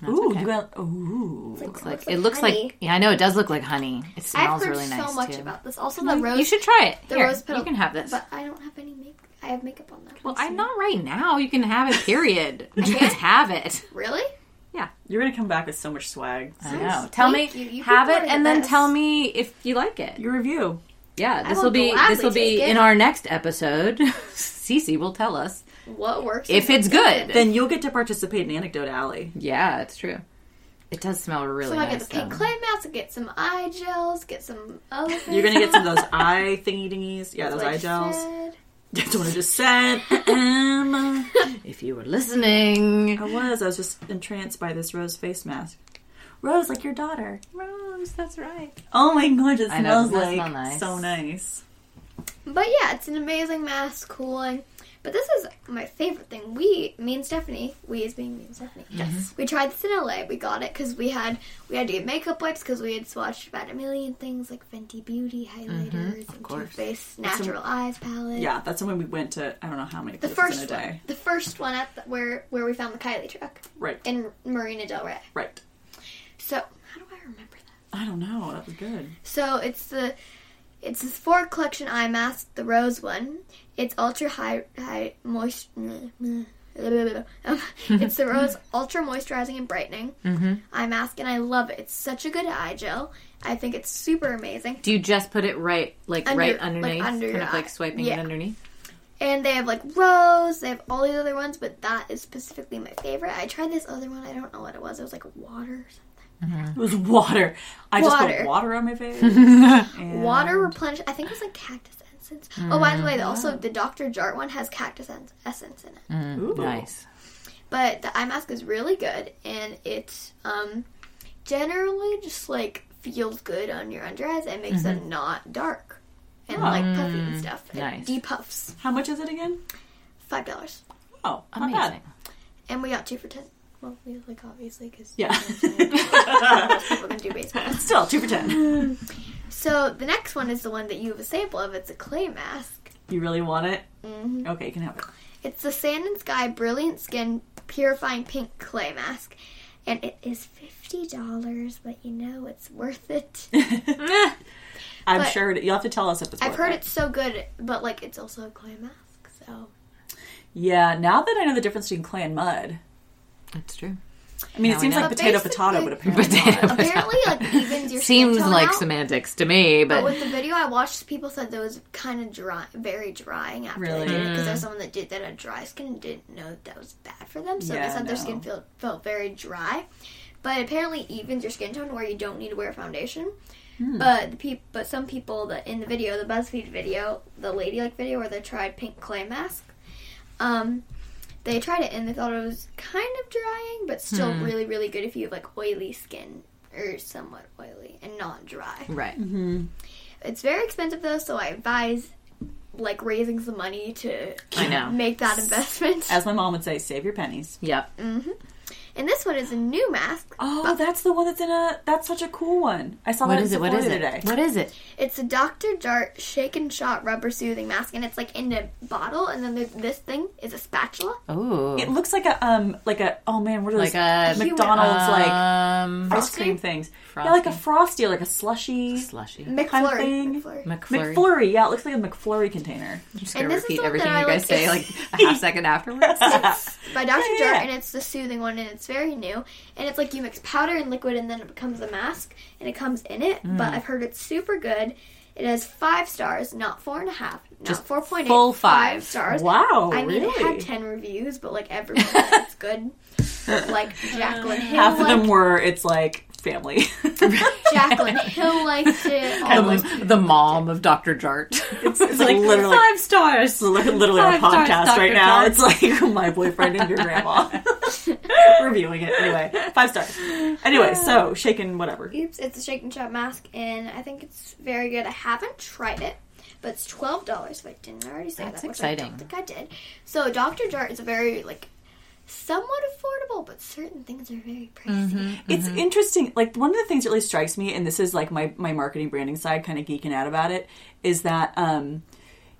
That's Ooh, okay. you got ooh. It's Like it looks honey. like yeah, I know it does look like honey. It smells I've heard really nice so much too. about this. Also, the mm-hmm. rose. you should try it. the Here, rose petal. you can have this. But I don't have any make. I have makeup on that. well, I'm not right now. You can have it. Period. [laughs] I Just can't? have it. Really? Yeah. You're gonna come back with so much swag. I know. Tell me, you. You have it, and then best. tell me if you like it. Your review. Yeah, this will will be this will be it. in our next episode. [laughs] Cece will tell us What works? if it's what good. Then you'll get to participate in Anecdote Alley. yeah, it's true. It does smell really good. so I nice. get the pink though. clay mask, get some eye gels, get some other. You're gonna get some of those eye thingy dingies. Yeah, That's those what eye gels. said. That's what I just said. Ahem. If you were listening, I was. I was just entranced by this rose face mask. Rose, like your daughter. Rose, that's right. Oh my god, it I know, smells doesn't like smell nice? so nice. But yeah, it's an amazing mask, cooling. But this is my favorite thing. We, me and Stephanie, we is being me and Stephanie. Yes. Mm-hmm. We tried this in LA. We got it because we had we had to get makeup wipes because we had swatched about a million things like Fenty Beauty highlighters mm-hmm. and course. Too Faced Natural Eyes palette. Yeah, that's when we went to I don't know how many The places first in a one, day. the first one at the, where where we found the Kylie truck Right, in Marina Del Rey. right. So how do I remember that? I don't know. That was good. So it's the it's this four collection eye mask, the rose one. It's ultra high high moist. [laughs] it's the rose ultra moisturizing and brightening Mm-hmm. eye mask, and I love it. It's such a good eye gel. I think it's super amazing. Do you just put it right, like Under- right like, underneath, under kind of like swiping Yeah. it underneath? And they have like rose. They have all these other ones, but that is specifically my favorite. I tried this other one. I don't know what it was. It was like water or something. Mm-hmm. It was water. I just Water. put water on my [laughs] face. and- Water replenish. I think it was like cactus essence. Oh, by the way, also the Dr. Jart one has cactus en- essence in it. Mm, Ooh. Nice. But the eye mask is really good, and it um, generally just like feels good on your under eyes and makes mm-hmm. them not dark and like puffy and mm, stuff. It nice. depuffs. How much is it again? Five dollars, Oh, not bad. Amazing. and we got two for ten. Well, like obviously because Yeah. people [laughs] can do baseball. [laughs] Still, two for ten. [laughs] So the next one is the one that you have a sample of. It's a clay mask. You really want it? hmm Okay, you can have it. It's the Sand and Sky Brilliant Skin Purifying Pink Clay Mask, and it is fifty dollars. But you know it's worth it. I'm But- sure you'll have to tell us if it's. I've heard it. it's so good, but like it's also a clay mask. So Yeah, now that I know the difference between clay and mud, That's true. I mean, Now it seems like But potato potato, but apparently Potato. not. apparently, like [laughs] evens your Seems skin tone like out, semantics to me, But but with the video I watched, people said that was kind of dry, very drying after Really? they did it because there's someone that did that had dry skin and didn't know that, that was bad for them. So Yeah, they said their skin felt felt very dry. But apparently evens your skin tone where you don't need to wear foundation. Hmm. But the peop- but some people that in the video, the BuzzFeed video, the ladylike video where they tried pink clay mask, um, they tried it and they thought it was kind of drying, but still Hmm. really really good if you have like oily skin or somewhat oily and not dry. right. Mm-hmm. It's very expensive though, so I advise like raising some money to I know. [laughs] make that investment. As my mom would say, save your pennies. Yep. hmm And this one is a new mask. Oh, that's the one that's in a. That's such a cool one. I saw What that is in it? What Sephora is it? today. What is it? It's a Dr. Jart shake and shot rubber soothing mask, and it's like in a bottle, and then there's, this thing is a spatula. Oh, It looks like a um like a oh man what are those like a McDonald's like um, ice cream things Frosty. yeah like a frosty like a slushy slushy. McFlurry. Kind of thing. McFlurry. McFlurry. McFlurry yeah it looks like a McFlurry container I'm just gonna And this is repeat the one everything that you I guys like. say like [laughs] a half second afterwards. It's by Dr. Yeah, Jart, yeah. and it's the soothing one, and it's very new. And it's like you mix powder and liquid, and then it becomes a mask, and it comes in it. Mm. But I've heard it's super good. It has five stars, not four and a half, not Just four point eight, full five five. stars. wow I mean, really it had ten reviews, but like everyone [laughs] said it's good. Like Jaclyn Hill, half of them were it's like family Jaclyn [laughs] Hill likes it. all those- the, the mom of Dr. Jart. [laughs] it's, it's like literally five stars. literally our Five stars, podcast Dr. right now Jart. it's like [laughs] my boyfriend and your grandma reviewing it anyway five stars anyway so shaken whatever Oops, it's a shake and shot mask, and I think it's very good. I haven't tried it, but it's twelve dollars. If I didn't already say That's that, which I exciting. don't think I did. So Dr. Jart is a very like somewhat affordable, but certain things are very pricey. It's interesting. Like one of the things that really strikes me, and this is like my my marketing branding side, kind of geeking out about it, is that um,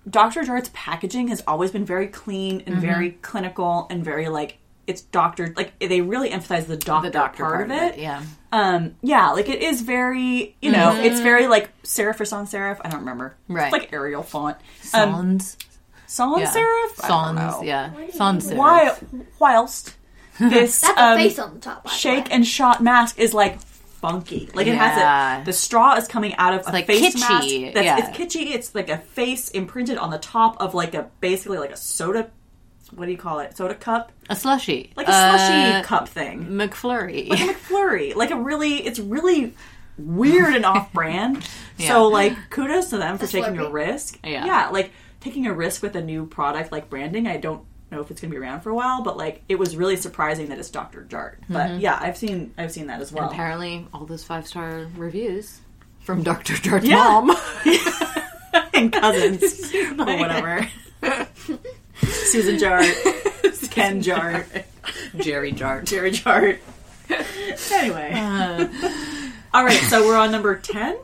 Dr. Jart's packaging has always been very clean and very clinical and very like it's doctor like they really emphasize the doctor, The doctor part, of it. yeah. Um, yeah, like it is very you know it's very like serif or sans serif. I don't remember. Right. It's like Arial font. Um, Sans. Sans yeah. serif. I don't know. Sans, yeah. Why Sans serif. Why, whilst this That's um, face on the top. By the shake and shot mask is like funky. Like it has Yeah. a the straw is coming out of a like face kitschy, mask. That's, yeah. It's kitschy. It's like a face imprinted on the top of like a basically like a soda. What do you call it? Soda cup, A slushy. like a slushy Uh, cup thing, McFlurry. like a McFlurry. Like a really, it's really weird and off-brand. [laughs] Yeah. So like, kudos to them for A taking a risk. Yeah. yeah, like taking a risk with a new product like branding. I don't know if it's going to be around for a while, but like it was really surprising that it's Dr. Jart. But yeah, I've seen I've seen that as well. Apparently, all those five star reviews from Dr. Jart's Yeah. mom. [laughs] [laughs] and cousins or whatever. [laughs] Susan Jart, Ken Jart, Jerry Jart. Jerry Jart. Anyway, Uh, all right. So we're on number ten.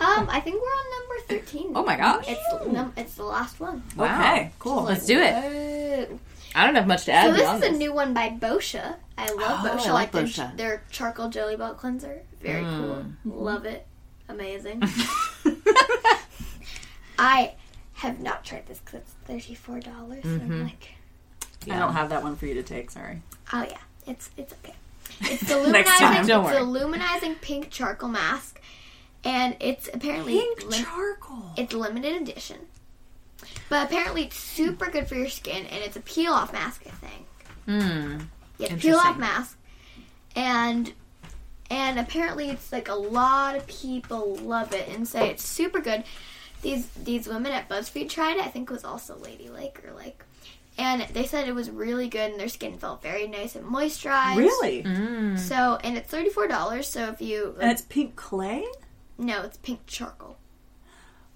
Um, I think we're on number thirteen. oh my gosh. It's num- it's the last one. Wow. Okay, cool. Let's do it. Whoa. I don't have much to add. So this beyond is a new one by Boscia. I love Oh, Boscia. I like their, Boscia. their charcoal jelly belt cleanser. Very cool. Mm. Love it. Amazing. [laughs] [laughs] I have not tried this because it's thirty four dollars. Mm-hmm. I'm like, I don't have that one for you to take. Sorry. oh yeah, it's it's okay. [laughs] It's the Next time, luminizing. don't it's worry. a luminizing pink charcoal mask, and it's apparently lim- charcoal. it's limited edition. But apparently, it's super good for your skin, and it's a peel off mask. I think. Hmm. Yeah, peel off mask, and and apparently it's like a lot of people love it and say it's super good. These these women at BuzzFeed tried it. I think it was also Ladylike or like, and they said it was really good and their skin felt very nice and moisturized. Really? Mm. So and it's thirty four dollars. So if you And it's pink clay. No, it's pink charcoal.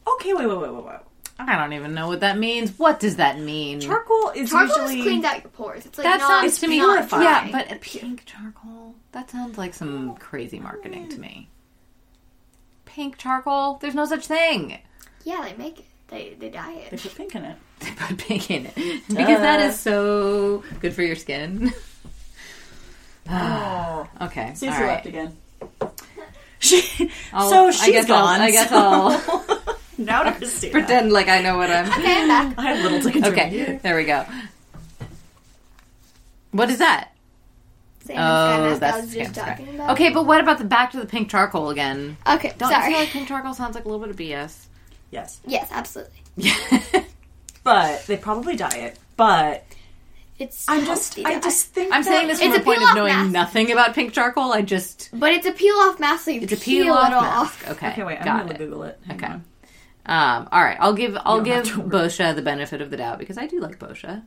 Okay, wait, wait, wait, wait, wait. I don't even know what that means. What does that mean? Charcoal is Charcoal usually just cleans out your pores. It's like that not, sounds it's to me purifying. yeah, but a pink charcoal. That sounds like some crazy marketing to me. Pink charcoal? There's no such thing. yeah, they make it. They they dye it. they put pink in it. [laughs] They put pink in it because that is so good for your skin. Oh, [sighs] Okay, Cece all right. left again. She, I'll- so I she's guess I'll- gone. I guess so- I'll [laughs] now to Christina. [laughs] pretend like I know what I'm. Okay, I'm back. I have little to contribute. Okay, there we go. What is that? Same oh, as Sky Oh, I that's was just talking about. Okay, but what about the back to the pink charcoal again? Okay, Don't you sorry. feel like pink charcoal sounds like a little bit of BS? Yes, yes, absolutely. [laughs] but they probably dye it. But It's I'm just, I dye. just think I'm that- saying this from It's a a point of knowing mask. nothing about pink charcoal. I just But it's a peel off mask, so it's a peel, peel it off off. mask. Okay, Okay, wait. I'm got gonna it. Google it. Hang Okay. on. Um, all right, I'll give I'll give Boscia the benefit of the doubt because I do like Boscia.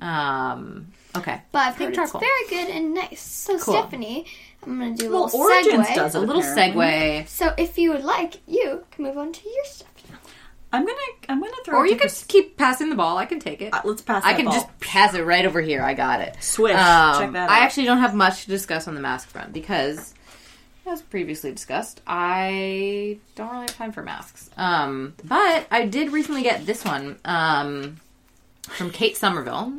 Um, okay, But I've Pink charcoal. it's very good and nice. So Cool. Stephanie, I'm gonna do a Well, little Origins segue. does a little apparently. segue, So if you would like, you can move on to your stuff. I'm gonna, I'm gonna throw. It. Or you take could keep passing the ball. I can take it. uh, let's pass. I can ball. just pass it right over here. I got it. Swish. Um, Check that out. I actually don't have much to discuss on the mask front because, as previously discussed, I don't really have time for masks. Um, but I did recently get this one um, from Kate Somerville,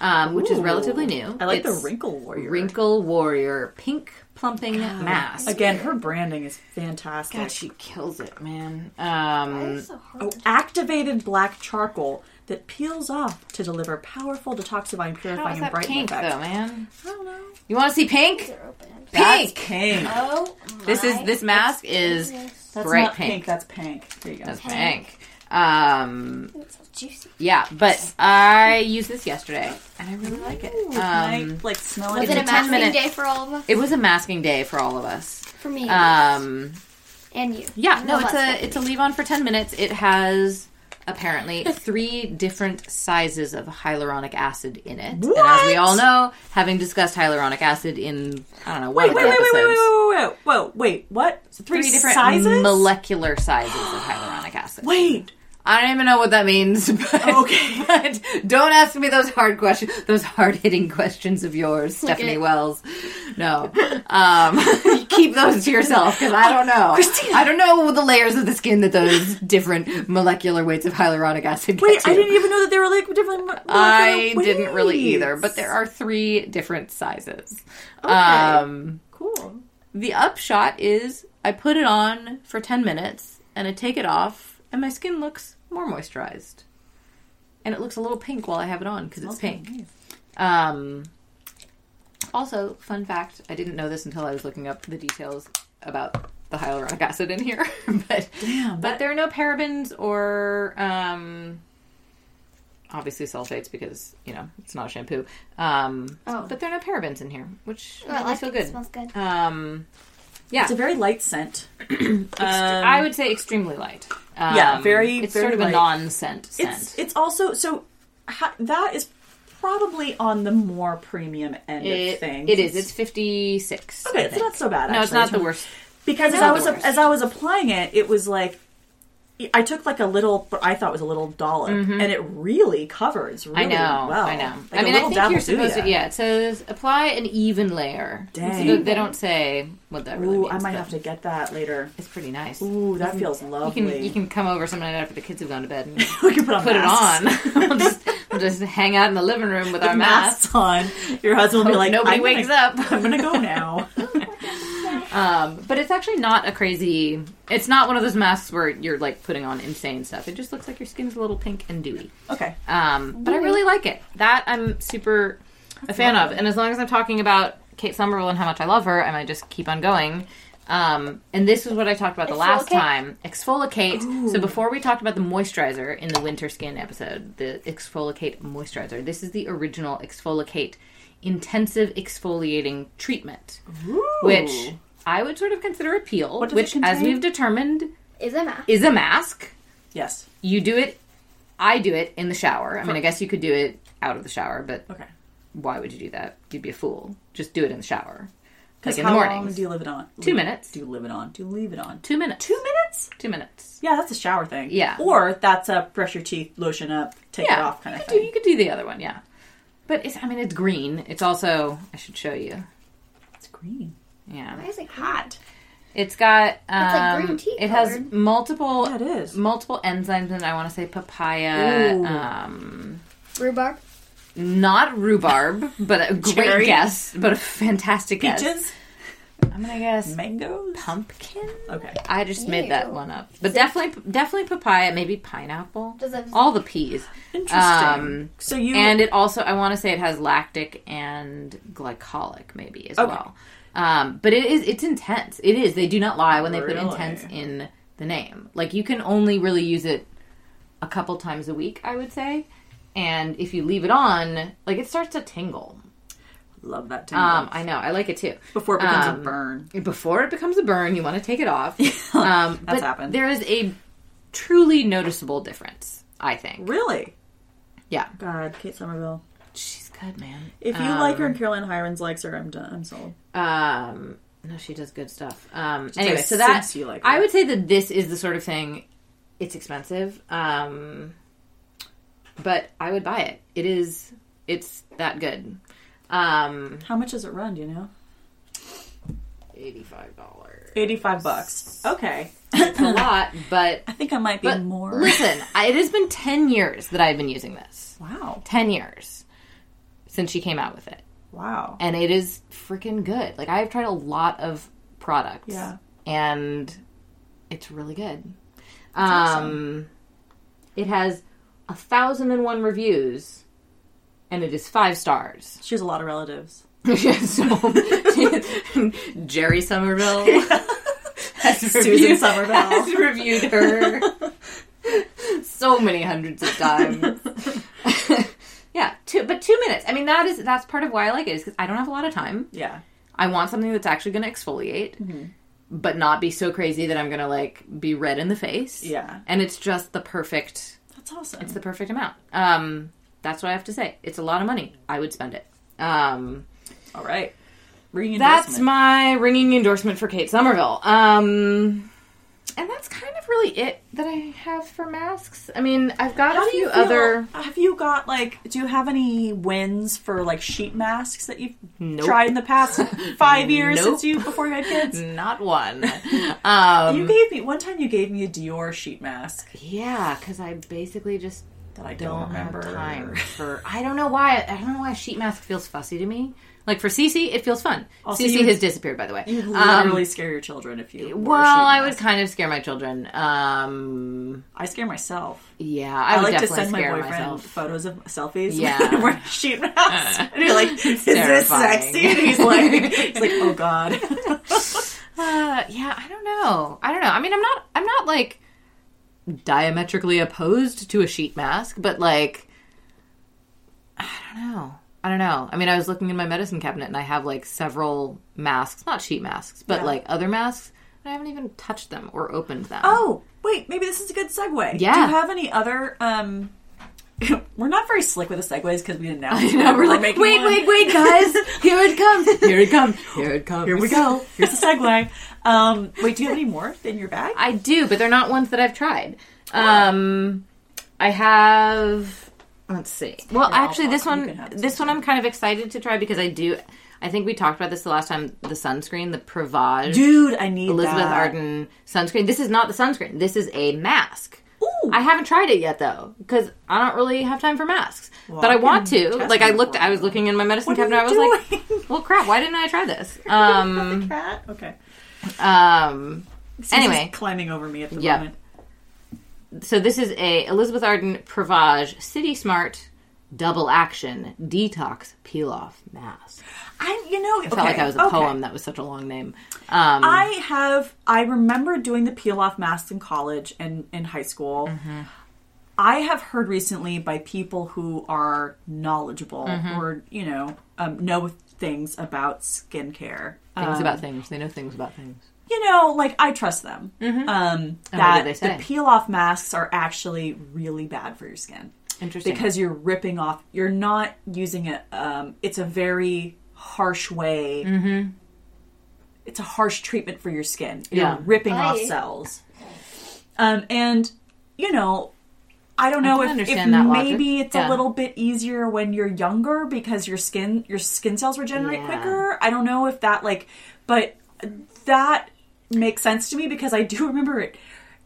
um, which is relatively new. I like It's the Wrinkle Warrior. Wrinkle Warrior pink plumping mask. Again, her branding is fantastic. God, she kills it, man. Um, so hard? Oh, activated black charcoal that peels off to deliver powerful detoxifying, how purifying, is and brightening pink effect. though, man? I don't know. You want to see pink? They're. That's Pink. pink. Oh, This is this mask is. That's bright not pink. pink. That's pink. There you go. That's Pink. pink. Um, it's so juicy. yeah, but I used this yesterday and I really like it. Ooh, can I, Um, like smell Was it. it in a the 10 masking minute- day for all of us? it was a masking day for all of us. For me, Um, and you. yeah, no, it's a it's a leave on for ten minutes. It has apparently [laughs] three different sizes of hyaluronic acid in it, and as we What? all know, having discussed hyaluronic acid in I don't know one Wait, of wait, the wait, wait, wait, episodes, wait, wait, wait, whoa, wait, what? Three, three different sizes? molecular sizes of hyaluronic acid. Wait, I don't even know what that means. [laughs] But, Okay. but don't ask me those hard questions, those hard hitting questions of yours, Stephanie Wells. No, [laughs] um, [laughs] keep those to yourself because I don't know. Christina. I don't know the layers of the skin that those different molecular weights of hyaluronic acid. Wait. I didn't even know that they were like different. I molecular didn't really either, but there are three different sizes. Okay. Um, Cool. the upshot is I put it on for 10 minutes and I take it off and my skin looks more moisturized. And it looks a little pink while I have it on because it's Smells pink. nice. Um, also, fun fact I didn't know this until I was looking up the details about the hyaluronic acid in here. [laughs] but Damn, but there are no parabens or um, obviously sulfates because, you know, it's not a shampoo. Um, Oh. But there are no parabens in here, which Oh, I makes me feel good. It smells good. Um, yeah, It's a very light scent. [clears throat] Um, I would say extremely light. Um, Yeah, very, It's very sort of a light. non-scent scent. It's it's also so ha, that is probably on the more premium end of things. it is. It's fifty six. okay. It's not so bad. No, it's not the worst. because as I was worst. as I was applying it, it was like I took like a little, I thought was a little dollop, and it really covers really Mm-hmm. I know. well. I know. Like I mean, I think you're supposed to. Yeah, it says apply an even layer. Dang. So they don't say what that really Ooh, means. I might have to get that later. It's pretty nice. Ooh, that feels You lovely. can you can come over some night after the kids have gone to bed and [laughs] we can put on put it on. [laughs] [laughs] we'll, just, we'll just hang out in the living room with our masks. masks on. Your husband will be like, nobody I'm wakes gonna, up. I'm gonna go now. Um, but it's actually not a crazy. It's not one of those masks where you're like putting on insane stuff. It just looks like your skin's a little pink and dewy. okay. Um, but I really like it. That I'm super a fan of. And as long as I'm talking about Kate Somerville and how much I love her, I might just keep on going. Um, and this is what I talked about the last time. ExfoliKate. So before we talked about the moisturizer in the winter skin episode, the ExfoliKate moisturizer. This is the original ExfoliKate intensive exfoliating treatment, Ooh. which I would sort of consider a peel, What does it which, as contain? we've determined, Is a mask. is a mask. yes. You do it. I do it in the shower. I mean, I guess you could do it out of the shower, but Okay. why would you do that? You'd be a fool. Just do it in the shower. like in how the long mornings. do you leave it on? Two Leave- minutes. Do you leave it on? Do you leave it on? Two minutes. Two minutes? Two minutes. Yeah, that's a shower thing. Yeah. Or that's a brush your teeth, lotion up, take Yeah, it off kind you of could do thing. you could do the other one, yeah. But it's I mean it's green. It's also I should show you. It's green. Yeah. Why is it? Hot. It's got um, like green tea it has colored. multiple Yeah, it is. multiple enzymes and I want to say papaya Ooh. um Rhubarb. not rhubarb, but a [laughs] great Cherry? guess, but a fantastic guess. Peaches? I'm going to guess Mangoes? pumpkin. Okay. I just made that one up. But definitely definitely papaya, maybe pineapple. Does it? All the peas. Interesting. Um, so you And it also, I want to say it has lactic and glycolic, maybe as Okay. well. Um, but it is, it's intense. It is. They do not lie when they put intense in the name. Like you can only really use it a couple times a week, I would say. And if you leave it on, like it starts to tingle. love that tingle. Um, I know, I like it too. Before it becomes um, a burn. Before it becomes a burn, you want to take it off. [laughs] um, but happened. there is a truly noticeable difference, I think. Really? Yeah. God, Kate Somerville. She's good, man. If you Um, like her and Caroline Hirons likes her, I'm done. I'm sold. Um, no, she does good stuff. Um, Just anyway, so that you like her. I would say that this is the sort of thing. It's expensive, um, but I would buy it. It is. It's that good. Um, How much does it run? Do you know? eighty-five dollars. Eighty-five bucks. Okay. It's a lot, [laughs] but I think I might be more. listen, I, it has been ten years that I've been using this. Wow. Ten years since she came out with it, Wow. and it is freaking good. Like I've tried a lot of products, Yeah. and it's really good. That's um, it has a thousand and one reviews, and it is five stars. She has a lot of relatives. [laughs] so, [laughs] Jerry Somerville [laughs] has Susan reviewed, Somerville. has reviewed her so many hundreds of times. Yeah, two, but two minutes. I mean, that is that's part of why I like it is because I don't have a lot of time. Yeah. I want something that's actually going to exfoliate, Mm-hmm. but not be so crazy that I'm going to like be red in the face. Yeah. and it's just the perfect. That's awesome. It's the perfect amount. Um, that's what I have to say. It's a lot of money. I would spend it. Um, All right. That's my ringing endorsement for Kate Somerville. Um, and that's kind of really it that I have for masks. I mean, I've got How a few other. Have you got like? Do you have any wins for like sheet masks that you've Nope. tried in the past [laughs] five years Nope. since you before you had kids? [laughs] Not one. [laughs] um, You gave me one time. You gave me a Dior sheet mask yeah, because I basically just that I don't, don't remember. have time for. I don't know why. I don't know why a sheet mask feels fussy to me. Like for Cece, it feels fun. Also, Cece has disappeared, by the way. You Um, literally scare your children if you. well, I would kind of scare my children. Um, I scare myself. yeah, I, I, would like to send my boyfriend myself. photos of selfies. [laughs] Yeah. wearing a sheet mask. and you're like, "Is this sexy?" And he's like, [laughs] "He's like, oh god." [laughs] Uh, yeah, I don't know. I don't know. I mean, I'm not. I'm not like diametrically opposed to a sheet mask, but like, I don't know. I don't know. I mean, I was looking in my medicine cabinet and I have like several masks, not sheet masks, but Yeah. like other masks. and I haven't even touched them or opened them. Oh, wait, maybe this is a good segue. Yeah. Do you have any other um [laughs] we're not very slick with the segues because we didn't announce [laughs] I know, we're like, making wait, one. wait, wait, guys! [laughs] Here it comes! Here it comes! Here it comes! Here we go. Here's the segue. Um, wait, do you have any more in your bag? I do, but they're not ones that I've tried. Um, I have. Let's see. Well, actually, this one, this one, I'm kind of excited to try because I do. I think we talked about this the last time. The sunscreen, the Prevage Dude, I need Elizabeth that. Arden sunscreen. This is not the sunscreen. This is a mask. Ooh. I haven't tried it yet though because I don't really have time for masks. Well, but I, I want to. Like I looked, I was looking in my medicine What cabinet. I was you like, well, crap. Why didn't I try this? [laughs] Um, cat? Okay. um. Anyway. climbing over me at the Yeah. moment. So this is a Elizabeth Arden Prevage City Smart Double Action Detox Peel Off Mask. I, you know, I felt like I was a poem. That was such a long name. Um, I have. I remember doing the peel off masks in college and in high school. Mm-hmm. I have heard recently by people who are knowledgeable Mm-hmm. or you know um, know things about skincare. things Um, about things. They know things about things. You know, like I trust them. Um, And what that they the peel off masks are actually really bad for your skin Interesting. because you're ripping off. You're not using it. Um, it's a very harsh way it's a harsh treatment for your skin. You're Yeah. ripping off cells. Um, and you know, I don't know can if, if understand logic. maybe it's Yeah. a little bit easier when you're younger because your skin your skin cells regenerate Yeah. quicker. I don't know if that like, but that makes sense to me because I do [laughs] remember it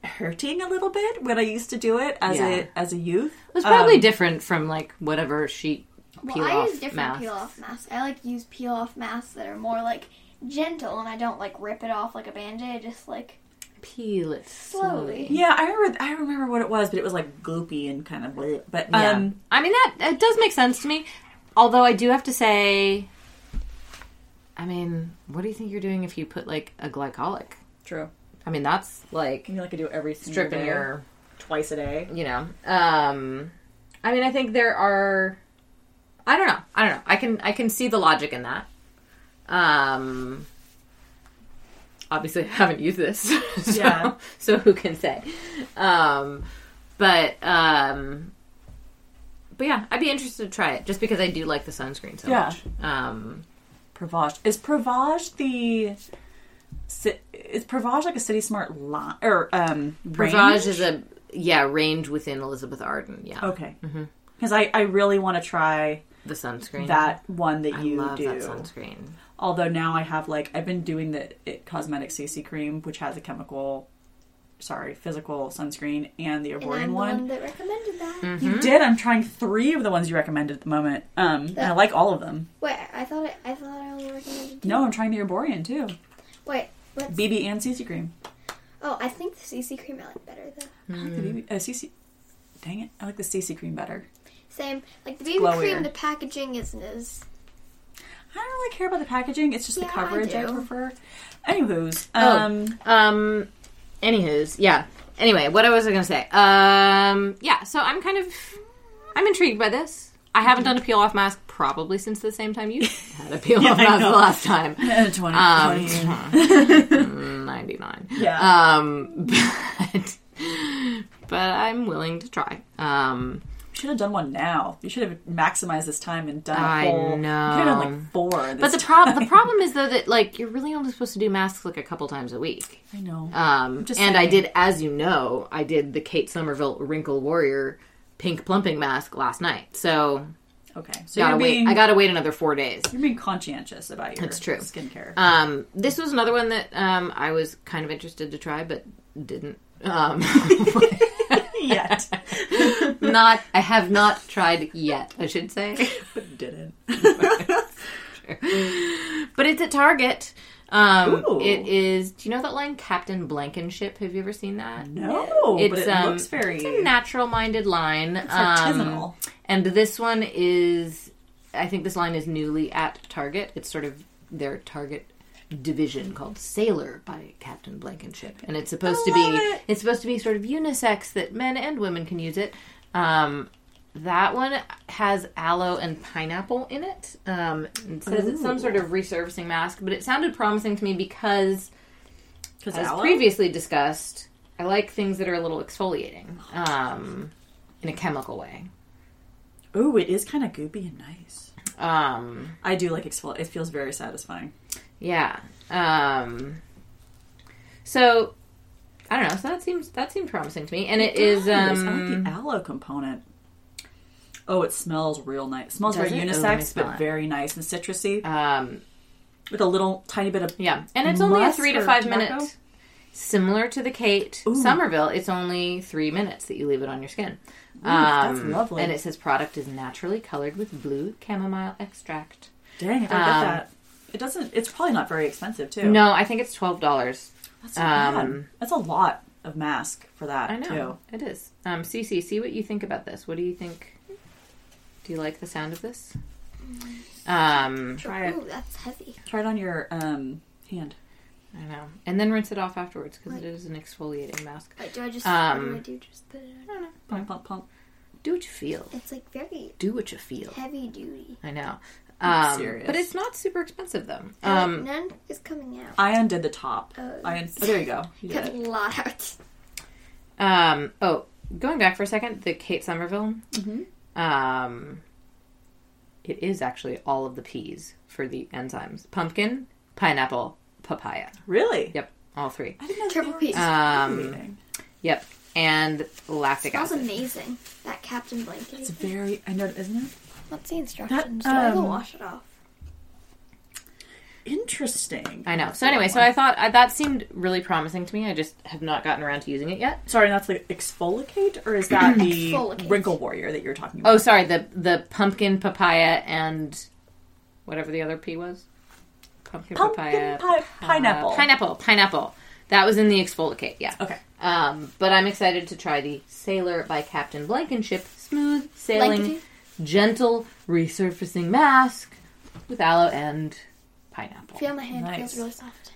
hurting a little bit when I used to do it as Yeah. a as a youth. It was probably Um, different from like whatever sheet Well, peel I off use different mask. peel off masks. I like use peel off masks that are more like gentle, and I don't like rip it off like a band aid. Just like Peel it slowly. Slowly. Yeah, I remember. I remember what it was, but it was like gloopy and kind of. bleh. But Yeah. um, I mean that it does make sense to me. Although I do have to say, I mean, what do you think you're doing if you put like a glycolic? true. I mean, that's like You like to do every stripping your, twice a day. you know. Um, I mean, I think there are. I don't know. I don't know. I can I can see the logic in that. Um, obviously, [laughs] I haven't used this, [laughs] so, Yeah. [laughs] So who can say? Um, but um, but yeah, I'd be interested to try it just because I do like the sunscreen so Yeah. much. Um, Prevage is Prevage the. ci- Is Prevage like a City Smart line or um? Prevage is a yeah range within Elizabeth Arden. Yeah, okay. Because I I really want to try the sunscreen that one that I you love do. that sunscreen. Although now I have like I've been doing the It Cosmetics CC cream, which has a chemical, sorry, physical sunscreen and the and Erborian I'm the one. one that recommended that. Mm. You did. I'm trying three of the ones you recommended at the moment. Um, and I like all of them. Wait, I thought it, I thought I only recommended. Two. No, I'm trying the Erborian too. Wait, what's? BB and CC cream. oh, I think the CC cream I like better though. I like the BB. Uh, CC. Dang it! I like the CC cream better. Same, like the BB cream. The packaging isn't as. I don't really care about the packaging. It's just Yeah, the coverage I, do. prefer. Anywho's, Oh. um, Um, anywho's, yeah. Anyway, what I was I going to say? Um, yeah. So I'm kind of, I'm intrigued by this. I haven't done a peel off mask probably since the same time you [laughs] had a peel off I mask the last time. [laughs] 20, Um, [laughs] 99. Yeah. Um, but, but I'm willing to try. Um, should have done one now. You should have maximized this time and done a I whole. You could have done know. like four. But the problem, the problem is though that like you're really only supposed to do masks like a couple times a week. I know. Um, just and I did, as you know, I did the Kate Somerville Wrinkle Warrior pink plumping mask last night. So okay, so gotta you're wait. being I gotta wait another four days. you're being conscientious about your That's true. skincare. Um, this was another one that um, I was kind of interested to try, but didn't. Um, [laughs] Yet, [laughs] not, I have not tried yet. I should say, but didn't. [laughs] but it's at Target. Um, Ooh. it is. Do you know that line, Captain Blankenship? Have you ever seen that? No, It's but it um, looks very. it's a natural-minded line. It's Um, and this one is, I think this line is newly at Target. It's sort of their Target division called Sailor by Captain Blankenship, and it's supposed to be it. it's supposed to be sort of unisex that men and women can use it. Um, that one has aloe and pineapple in it. Um, it says it's some sort of resurfacing mask, but it sounded promising to me because as previously discussed, I like things that are a little exfoliating um, in a chemical way. Ooh, it is kind of goopy and nice. Um, I do like exfoliate. It feels very satisfying. yeah. Um, so I don't know. So that seems that seemed promising to me, and it is. does. Um, I like the aloe component. Oh, it smells real nice. It smells Does very it? Ooh, me unisex, but it. very nice and citrusy, um, with a little tiny bit of. yeah, and it's only a three to five minute. Similar to the Kate Ooh. Somerville, it's only three minutes that you leave it on your skin. that's Um, lovely. And it says product is naturally colored with blue chamomile extract. Dang, I don't Um, get that. It doesn't. It's probably not very expensive too. No, I think it's twelve dollars. that's um. That's a lot of mask for that I know too. it is. Um, Cece, see what you think about this. What do you think? Do you like the sound of this? Um, Try it. Ooh, that's heavy. Try it on your um, hand. I know, and then rinse it off afterwards because it is an exfoliating mask. Wait, do I just Um, what do I do? Just put it on? Pump, pump, pump. Do what you feel. It's like very Do what you feel. heavy duty. I know. Um, serious. but it's not super expensive though. Um, Um, none is coming out. I undid the top. Oh. I un- oh, there you go. You did Cut it. a lot out. um, oh, going back for a second, the Kate Somerville. Um, it is actually all of the P's for the enzymes: pumpkin, pineapple, papaya. Really? Yep, all three. I didn't know Triple they were P's. Um. Yep, and lactic Smells acid. amazing. That Captain Blanket. It's very. I know, isn't it? What's the instructions? That, Do I go um, wash it off? Interesting. I know. So anyway, so I thought I, that seemed really promising to me. I just have not gotten around to using it yet. Sorry, that's the ExfoliKate, or is that the ExfoliKate. wrinkle warrior that you're talking about? Oh, sorry, the the pumpkin papaya and whatever the other P was. Pumpkin, pumpkin papaya. pi- pineapple. Uh, pineapple. Pineapple. That was in the ExfoliKate, yeah. Okay. Um, but I'm excited to try the Sailor by Captain Blankenship smooth sailing, Blankety? gentle resurfacing mask with aloe and pineapple. Feel my hand. Nice. Feels really soft.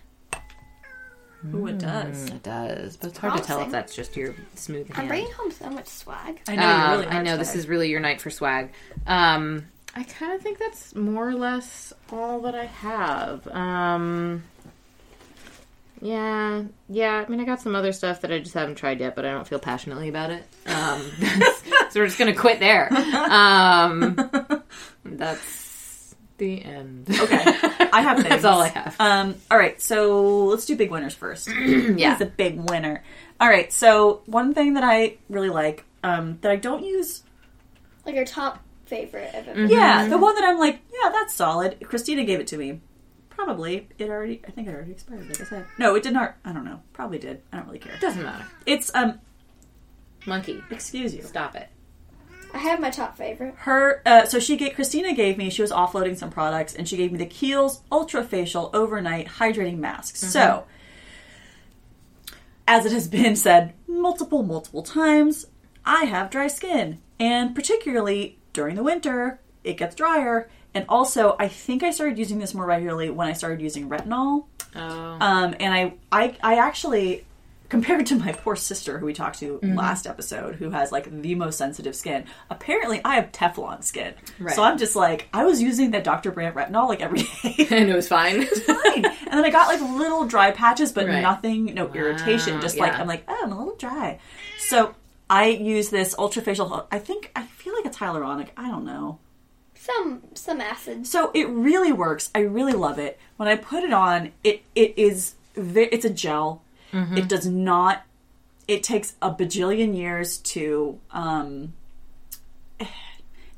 Ooh, it does. Mm, it does, but it's hard to tell if Promising. that's just your smooth hand. I'm bringing home so much swag. I know. Um, you really I are know this is really your night for swag. Um, I kind of think that's more or less all that I have. Um, yeah, yeah. I mean, I got some other stuff that I just haven't tried yet, but I don't feel passionately about it. Um, [laughs] so we're just gonna quit there. [laughs] Um, that's the end. Okay. I have [laughs] things. That's all I have. Um, all right, so let's do big winners first. [clears throat] yeah. He's a big winner. All right, so one thing that I really like um, that I don't use, Like your top favorite of it. Mm-hmm. yeah, the one that I'm like, yeah, that's solid. Christina gave it to me. Probably it already. I think it already expired. Like I said, no, it did not. I don't know. Probably did. I don't really care. Doesn't matter. It's um. Monkey, Excuse you. stop it. I have my top favorite. Her. Uh, so she gave Christina gave me. She was offloading some products, and she gave me the Kiehl's Ultra Facial Overnight Hydrating Mask. So, as it has been said multiple, multiple times, I have dry skin, and particularly during the winter, it gets drier. And also, I think I started using this more regularly when I started using retinol. Oh, Um, and I, I, I actually, compared to my poor sister who we talked to Mm-hmm. last episode, who has like the most sensitive skin, apparently I have Teflon skin. Right. So I'm just like, I was using that Dr. Brandt retinol like every day. [laughs] and it was fine. Fine. And then I got like little dry patches, but Right. nothing, no irritation. Just like. I'm like, oh, I'm a little dry. So I use this ultra facial. I think, I feel like it's hyaluronic. I don't know. Some some acid. So it really works. I really love it. When I put it on, it it is it's a gel. It does not. It takes a bajillion years to um [sighs]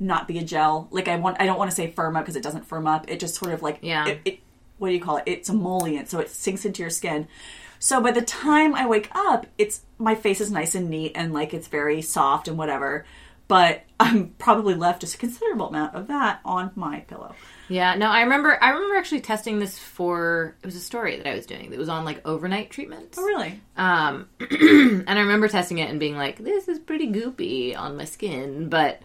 not be a gel. Like I want. I don't want to say firm up because it doesn't firm up. It just sort of like Yeah. It, it what do you call it? It's emollient, so it sinks into your skin. So by the time I wake up, it's my face is nice and neat and like it's very soft and whatever. But I'm probably left just a considerable amount of that on my pillow. Yeah, no, I remember. I remember actually testing this for. It was a story that I was doing. It was on like overnight treatments. Oh, really? Um, [clears throat] and I remember testing it and being like, "This is pretty goopy on my skin," but